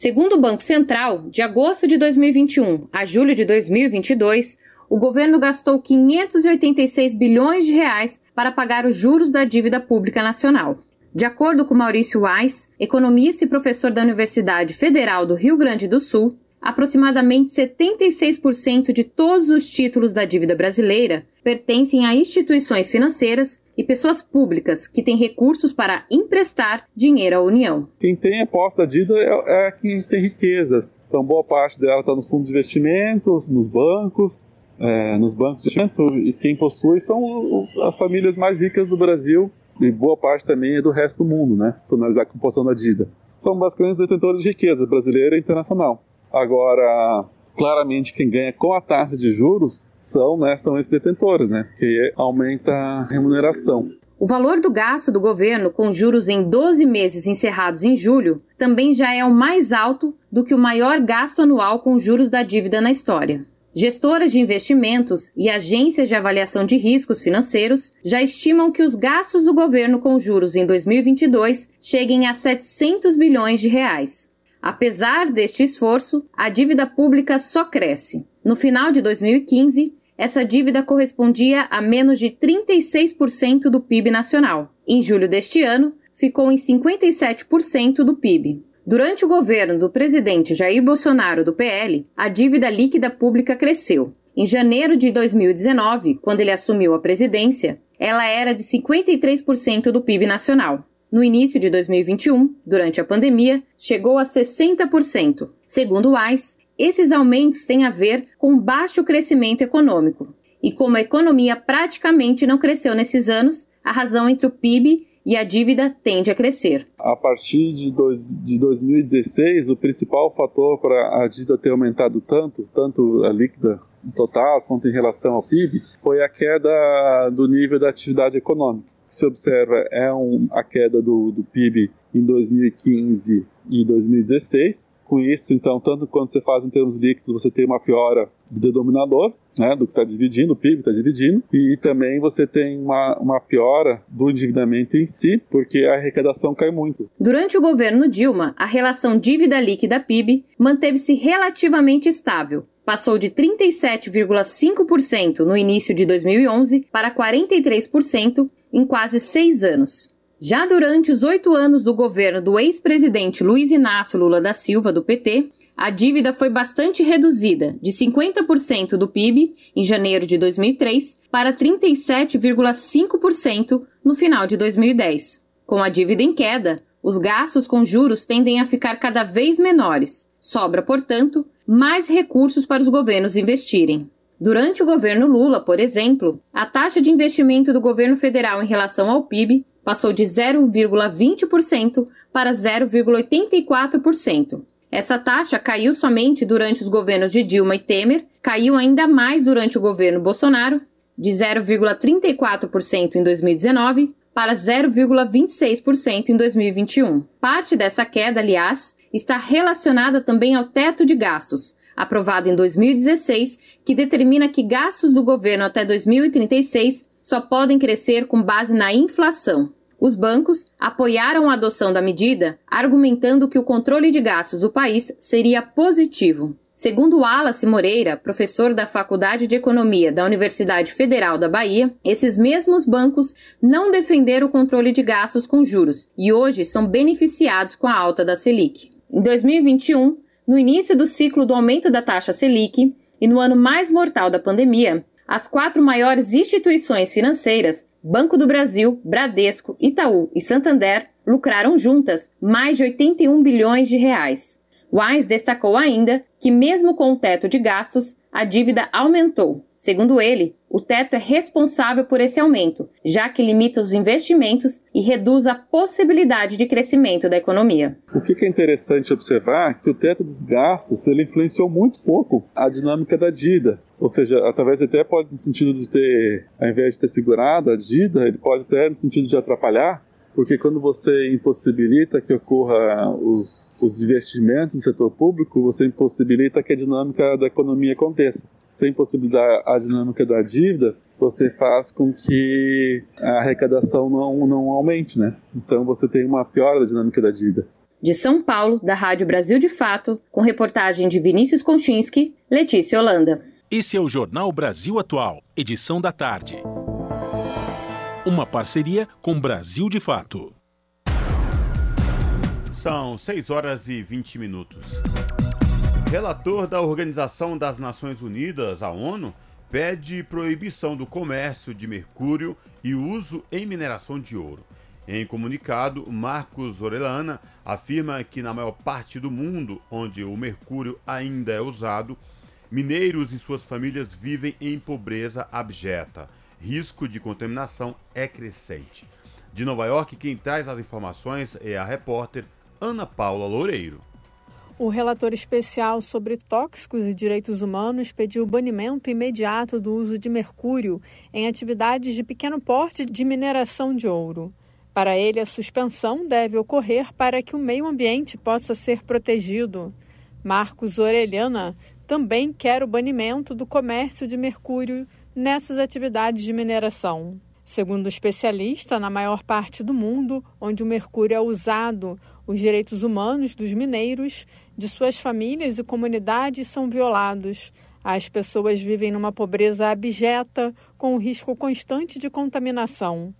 Segundo o Banco Central, de agosto de 2021 a julho de 2022, o governo gastou 586 bilhões de reais para pagar os juros da dívida pública nacional. De acordo com Maurício Weiss, economista e professor da Universidade Federal do Rio Grande do Sul, aproximadamente 76% de todos os títulos da dívida brasileira pertencem a instituições financeiras e pessoas públicas que têm recursos para emprestar dinheiro à União. Quem tem aposta dívida é, é quem tem riqueza. Então, boa parte dela está nos fundos de investimentos, nos bancos, é, nos bancos de investimento, e quem possui são os, as famílias mais ricas do Brasil, e boa parte também é do resto do mundo, né? Se analisar a composição da dívida. São basicamente os detentores de riqueza brasileira e internacional. Agora, claramente quem ganha com a taxa de juros são, né, são esses detentores, né, que aumenta a remuneração. O valor do gasto do governo com juros em 12 meses encerrados em julho também já é o mais alto do que o maior gasto anual com juros da dívida na história. Gestoras de investimentos e agências de avaliação de riscos financeiros já estimam que os gastos do governo com juros em 2022 cheguem a 700 bilhões de reais. Apesar deste esforço, a dívida pública só cresce. No final de 2015, essa dívida correspondia a menos de 36% do PIB nacional. Em julho deste ano, ficou em 57% do PIB. Durante o governo do presidente Jair Bolsonaro do PL, a dívida líquida pública cresceu. Em janeiro de 2019, quando ele assumiu a presidência, ela era de 53% do PIB nacional. No início de 2021, durante a pandemia, chegou a 60%. Segundo o AIS, esses aumentos têm a ver com baixo crescimento econômico. E como a economia praticamente não cresceu nesses anos, a razão entre o PIB e a dívida tende a crescer. A partir de, dois, de 2016, o principal fator para a dívida ter aumentado tanto, tanto a líquida total quanto em relação ao PIB, foi a queda do nível da atividade econômica. Se observa é um, a queda do, do PIB em 2015 e 2016, com isso, então, tanto quando você faz em termos líquidos, você tem uma piora do denominador, né, do que está dividindo, o PIB está dividindo, e também você tem uma, uma piora do endividamento em si, porque a arrecadação cai muito. Durante o governo Dilma, a relação dívida líquida-PIB manteve-se relativamente estável, passou de 37,5% no início de 2011 para 43% em quase seis anos. Já durante os oito anos do governo do ex-presidente Luiz Inácio Lula da Silva, do PT, a dívida foi bastante reduzida, de 50% do PIB em janeiro de 2003 para 37,5% no final de 2010. Com a dívida em queda, os gastos com juros tendem a ficar cada vez menores. Sobra, portanto, mais recursos para os governos investirem. Durante o governo Lula, por exemplo, a taxa de investimento do governo federal em relação ao PIB passou de 0,20% para 0,84%. Essa taxa caiu somente durante os governos de Dilma e Temer, caiu ainda mais durante o governo Bolsonaro, de 0,34% em 2019 para 0,26% em 2021. Parte dessa queda, aliás, está relacionada também ao teto de gastos, aprovado em 2016, que determina que gastos do governo até 2036 só podem crescer com base na inflação. Os bancos apoiaram a adoção da medida, argumentando que o controle de gastos do país seria positivo. Segundo Wallace Moreira, professor da Faculdade de Economia da Universidade Federal da Bahia, esses mesmos bancos não defenderam o controle de gastos com juros e hoje são beneficiados com a alta da Selic. Em 2021, no início do ciclo do aumento da taxa Selic e no ano mais mortal da pandemia, as quatro maiores instituições financeiras, Banco do Brasil, Bradesco, Itaú e Santander, lucraram juntas mais de 81 bilhões de reais. Wise destacou ainda que, mesmo com o teto de gastos, a dívida aumentou. Segundo ele, o teto é responsável por esse aumento, já que limita os investimentos e reduz a possibilidade de crescimento da economia. O que é interessante observar é que o teto dos gastos ele influenciou muito pouco a dinâmica da dívida. Ou seja, através até pode no sentido de ter, ao invés de ter segurado a dívida, ele pode até no sentido de atrapalhar, porque quando você impossibilita que ocorra os, os investimentos no setor público, você impossibilita que a dinâmica da economia aconteça. Sem possibilitar a dinâmica da dívida, você faz com que a arrecadação não, não aumente, né? Então você tem uma piora da dinâmica da dívida. De São Paulo, da Rádio Brasil de Fato, com reportagem de Vinícius Konchinski, Letícia Holanda. Esse é o Jornal Brasil Atual, edição da tarde. Uma parceria com Brasil de Fato. São 6 horas e 20 minutos. Relator da Organização das Nações Unidas, a ONU, pede proibição do comércio de mercúrio e uso em mineração de ouro. Em comunicado, Marcos Orellana afirma que na maior parte do mundo onde o mercúrio ainda é usado, mineiros e suas famílias vivem em pobreza abjeta risco de contaminação é crescente. De Nova York, quem traz as informações é a repórter Ana Paula Loureiro. O relator especial sobre tóxicos e direitos humanos pediu o banimento imediato do uso de mercúrio em atividades de pequeno porte de mineração de ouro. Para ele, a suspensão deve ocorrer para que o meio ambiente possa ser protegido. Marcos Orelhana também quer o banimento do comércio de mercúrio nessas atividades de mineração. Segundo o especialista, na maior parte do mundo onde o mercúrio é usado, os direitos humanos dos mineiros, de suas famílias e comunidades são violados. As pessoas vivem numa pobreza abjeta, com o risco constante de contaminação.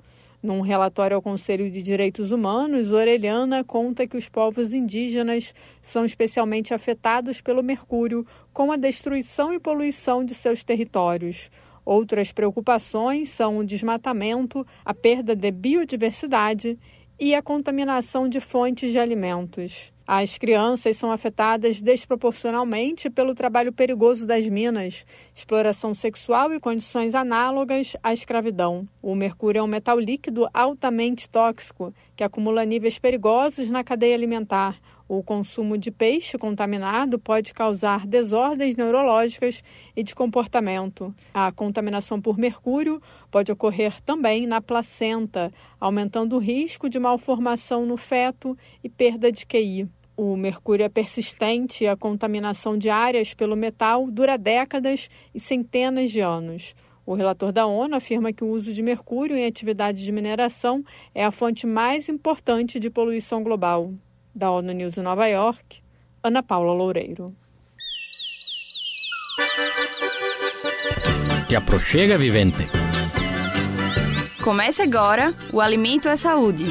Num relatório ao Conselho de Direitos Humanos, Orelhana conta que os povos indígenas são especialmente afetados pelo mercúrio, com a destruição e poluição de seus territórios. Outras preocupações são o desmatamento, a perda de biodiversidade e a contaminação de fontes de alimentos. As crianças são afetadas desproporcionalmente pelo trabalho perigoso das minas, exploração sexual e condições análogas à escravidão. O mercúrio é um metal líquido altamente tóxico que acumula níveis perigosos na cadeia alimentar, o consumo de peixe contaminado pode causar desordens neurológicas e de comportamento. A contaminação por mercúrio pode ocorrer também na placenta, aumentando o risco de malformação no feto e perda de QI. O mercúrio é persistente e a contaminação de áreas pelo metal dura décadas e centenas de anos. O relator da ONU afirma que o uso de mercúrio em atividades de mineração é a fonte mais importante de poluição global. Da ONU News em Nova York, Ana Paula Loureiro. Te aproxega, vivente. Comece agora o Alimento é Saúde.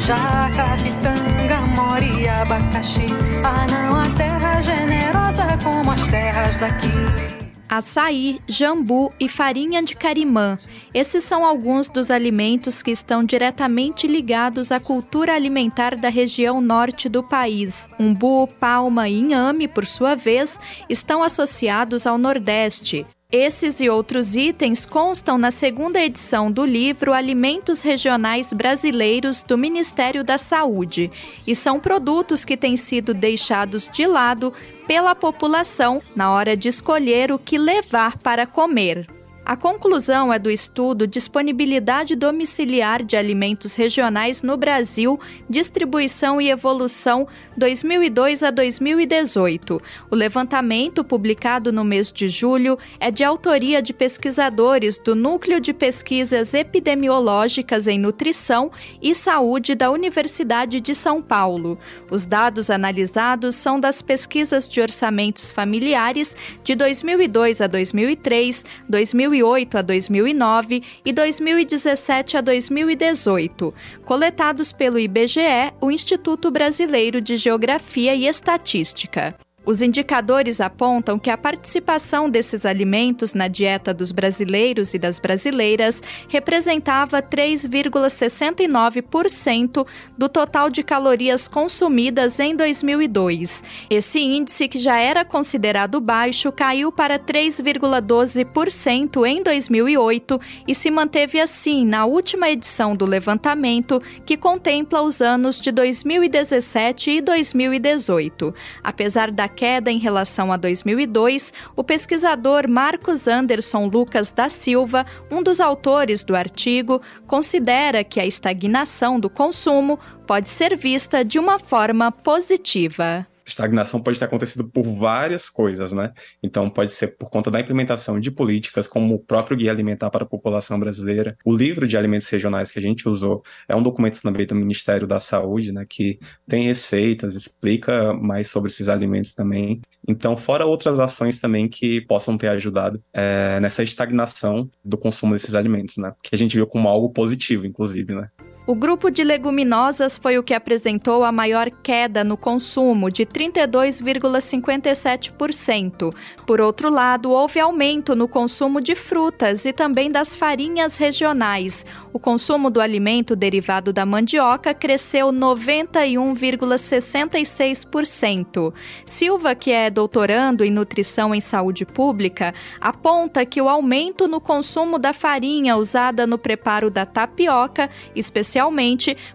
Jaca, pitanga, mori, abacaxi. Ah, não há terra generosa como as terras daqui açaí, jambu e farinha de carimã. Esses são alguns dos alimentos que estão diretamente ligados à cultura alimentar da região norte do país. Umbu, palma e inhame, por sua vez, estão associados ao Nordeste. Esses e outros itens constam na segunda edição do livro Alimentos Regionais Brasileiros do Ministério da Saúde e são produtos que têm sido deixados de lado pela população na hora de escolher o que levar para comer. A conclusão é do estudo Disponibilidade Domiciliar de Alimentos Regionais no Brasil, Distribuição e Evolução 2002 a 2018. O levantamento, publicado no mês de julho, é de autoria de pesquisadores do Núcleo de Pesquisas Epidemiológicas em Nutrição e Saúde da Universidade de São Paulo. Os dados analisados são das pesquisas de orçamentos familiares de 2002 a 2003, 2008 2008 a 2009 e 2017 a 2018, coletados pelo IBGE, o Instituto Brasileiro de Geografia e Estatística. Os indicadores apontam que a participação desses alimentos na dieta dos brasileiros e das brasileiras representava 3,69% do total de calorias consumidas em 2002. Esse índice, que já era considerado baixo, caiu para 3,12% em 2008 e se manteve assim na última edição do levantamento, que contempla os anos de 2017 e 2018. Apesar da queda em relação a 2002, o pesquisador Marcos Anderson Lucas da Silva, um dos autores do artigo, considera que a estagnação do consumo pode ser vista de uma forma positiva estagnação pode ter acontecido por várias coisas, né? Então, pode ser por conta da implementação de políticas, como o próprio Guia Alimentar para a População Brasileira. O livro de alimentos regionais que a gente usou é um documento também do Ministério da Saúde, né? Que tem receitas, explica mais sobre esses alimentos também. Então, fora outras ações também que possam ter ajudado é, nessa estagnação do consumo desses alimentos, né? Que a gente viu como algo positivo, inclusive, né? O grupo de leguminosas foi o que apresentou a maior queda no consumo, de 32,57%. Por outro lado, houve aumento no consumo de frutas e também das farinhas regionais. O consumo do alimento derivado da mandioca cresceu 91,66%. Silva, que é doutorando em nutrição em saúde pública, aponta que o aumento no consumo da farinha usada no preparo da tapioca, especialmente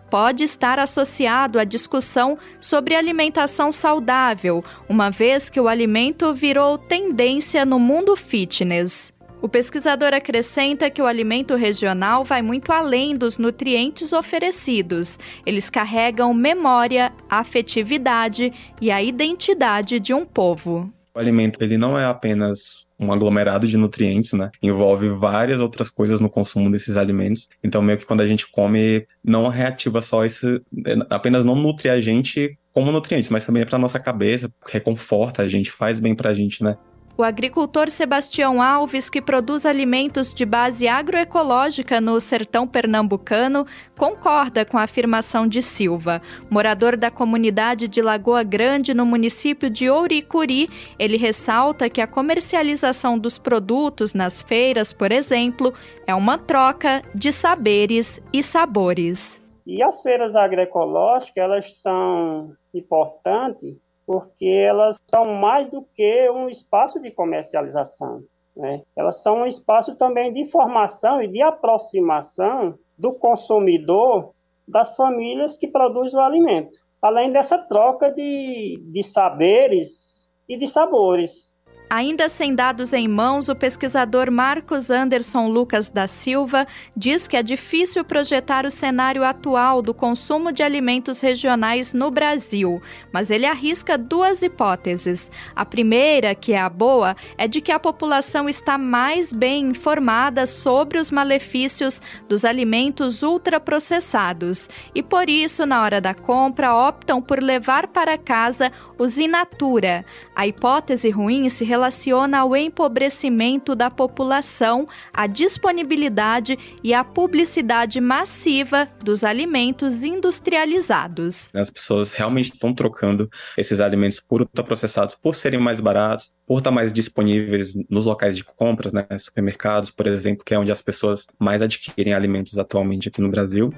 pode estar associado à discussão sobre alimentação saudável, uma vez que o alimento virou tendência no mundo fitness. O pesquisador acrescenta que o alimento regional vai muito além dos nutrientes oferecidos. Eles carregam memória, afetividade e a identidade de um povo. O alimento ele não é apenas um aglomerado de nutrientes, né? Envolve várias outras coisas no consumo desses alimentos. Então, meio que quando a gente come, não reativa só esse. apenas não nutre a gente como nutrientes, mas também é para nossa cabeça, reconforta a gente, faz bem para a gente, né? O agricultor Sebastião Alves, que produz alimentos de base agroecológica no sertão pernambucano, concorda com a afirmação de Silva. Morador da comunidade de Lagoa Grande, no município de Ouricuri, ele ressalta que a comercialização dos produtos nas feiras, por exemplo, é uma troca de saberes e sabores. E as feiras agroecológicas, elas são importantes porque elas são mais do que um espaço de comercialização. Né? Elas são um espaço também de formação e de aproximação do consumidor das famílias que produzem o alimento, além dessa troca de, de saberes e de sabores. Ainda sem dados em mãos, o pesquisador Marcos Anderson Lucas da Silva diz que é difícil projetar o cenário atual do consumo de alimentos regionais no Brasil, mas ele arrisca duas hipóteses. A primeira, que é a boa, é de que a população está mais bem informada sobre os malefícios dos alimentos ultraprocessados e, por isso, na hora da compra, optam por levar para casa os in natura. A hipótese ruim se relaciona ao empobrecimento da população, à disponibilidade e à publicidade massiva dos alimentos industrializados. As pessoas realmente estão trocando esses alimentos por ultraprocessados por serem mais baratos, por estar mais disponíveis nos locais de compras, né, supermercados, por exemplo, que é onde as pessoas mais adquirem alimentos atualmente aqui no Brasil.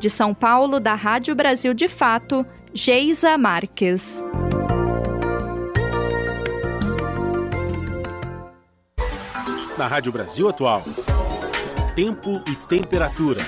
De São Paulo, da Rádio Brasil de Fato, Geisa Marques. Na Rádio Brasil Atual, tempo e temperatura.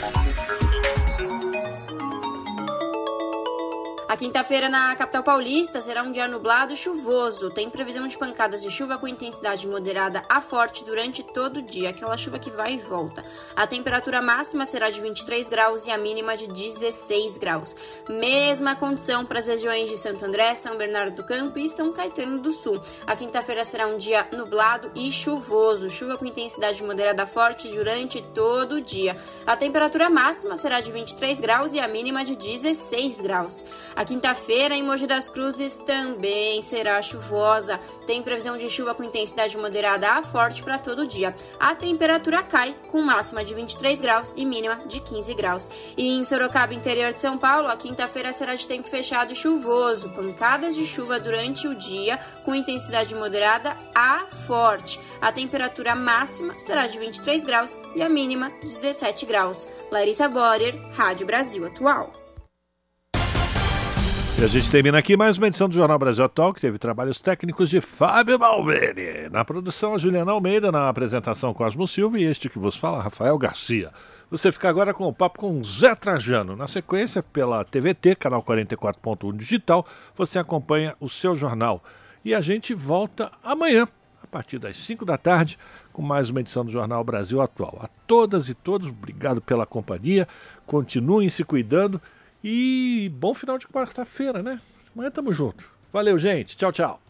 A quinta-feira na capital paulista será um dia nublado e chuvoso. Tem previsão de pancadas de chuva com intensidade moderada a forte durante todo o dia, aquela chuva que vai e volta. A temperatura máxima será de 23 graus e a mínima de 16 graus. Mesma condição para as regiões de Santo André, São Bernardo do Campo e São Caetano do Sul. A quinta-feira será um dia nublado e chuvoso, chuva com intensidade moderada a forte durante todo o dia. A temperatura máxima será de 23 graus e a mínima de 16 graus. A quinta-feira em Mogi das Cruzes também será chuvosa. Tem previsão de chuva com intensidade moderada a forte para todo dia. A temperatura cai com máxima de 23 graus e mínima de 15 graus. E em Sorocaba, interior de São Paulo, a quinta-feira será de tempo fechado e chuvoso. Pancadas de chuva durante o dia com intensidade moderada a forte. A temperatura máxima será de 23 graus e a mínima 17 graus. Larissa Borer, Rádio Brasil Atual. E a gente termina aqui mais uma edição do Jornal Brasil Atual, que teve trabalhos técnicos de Fábio Balbini. Na produção, a Juliana Almeida, na apresentação Cosmo Silva e este que vos fala, Rafael Garcia. Você fica agora com o papo com Zé Trajano. Na sequência, pela TVT, canal 44.1 digital, você acompanha o seu jornal. E a gente volta amanhã, a partir das 5 da tarde, com mais uma edição do Jornal Brasil Atual. A todas e todos, obrigado pela companhia. Continuem se cuidando e bom final de quarta-feira, né? Amanhã tamo junto. Valeu, gente. Tchau, tchau.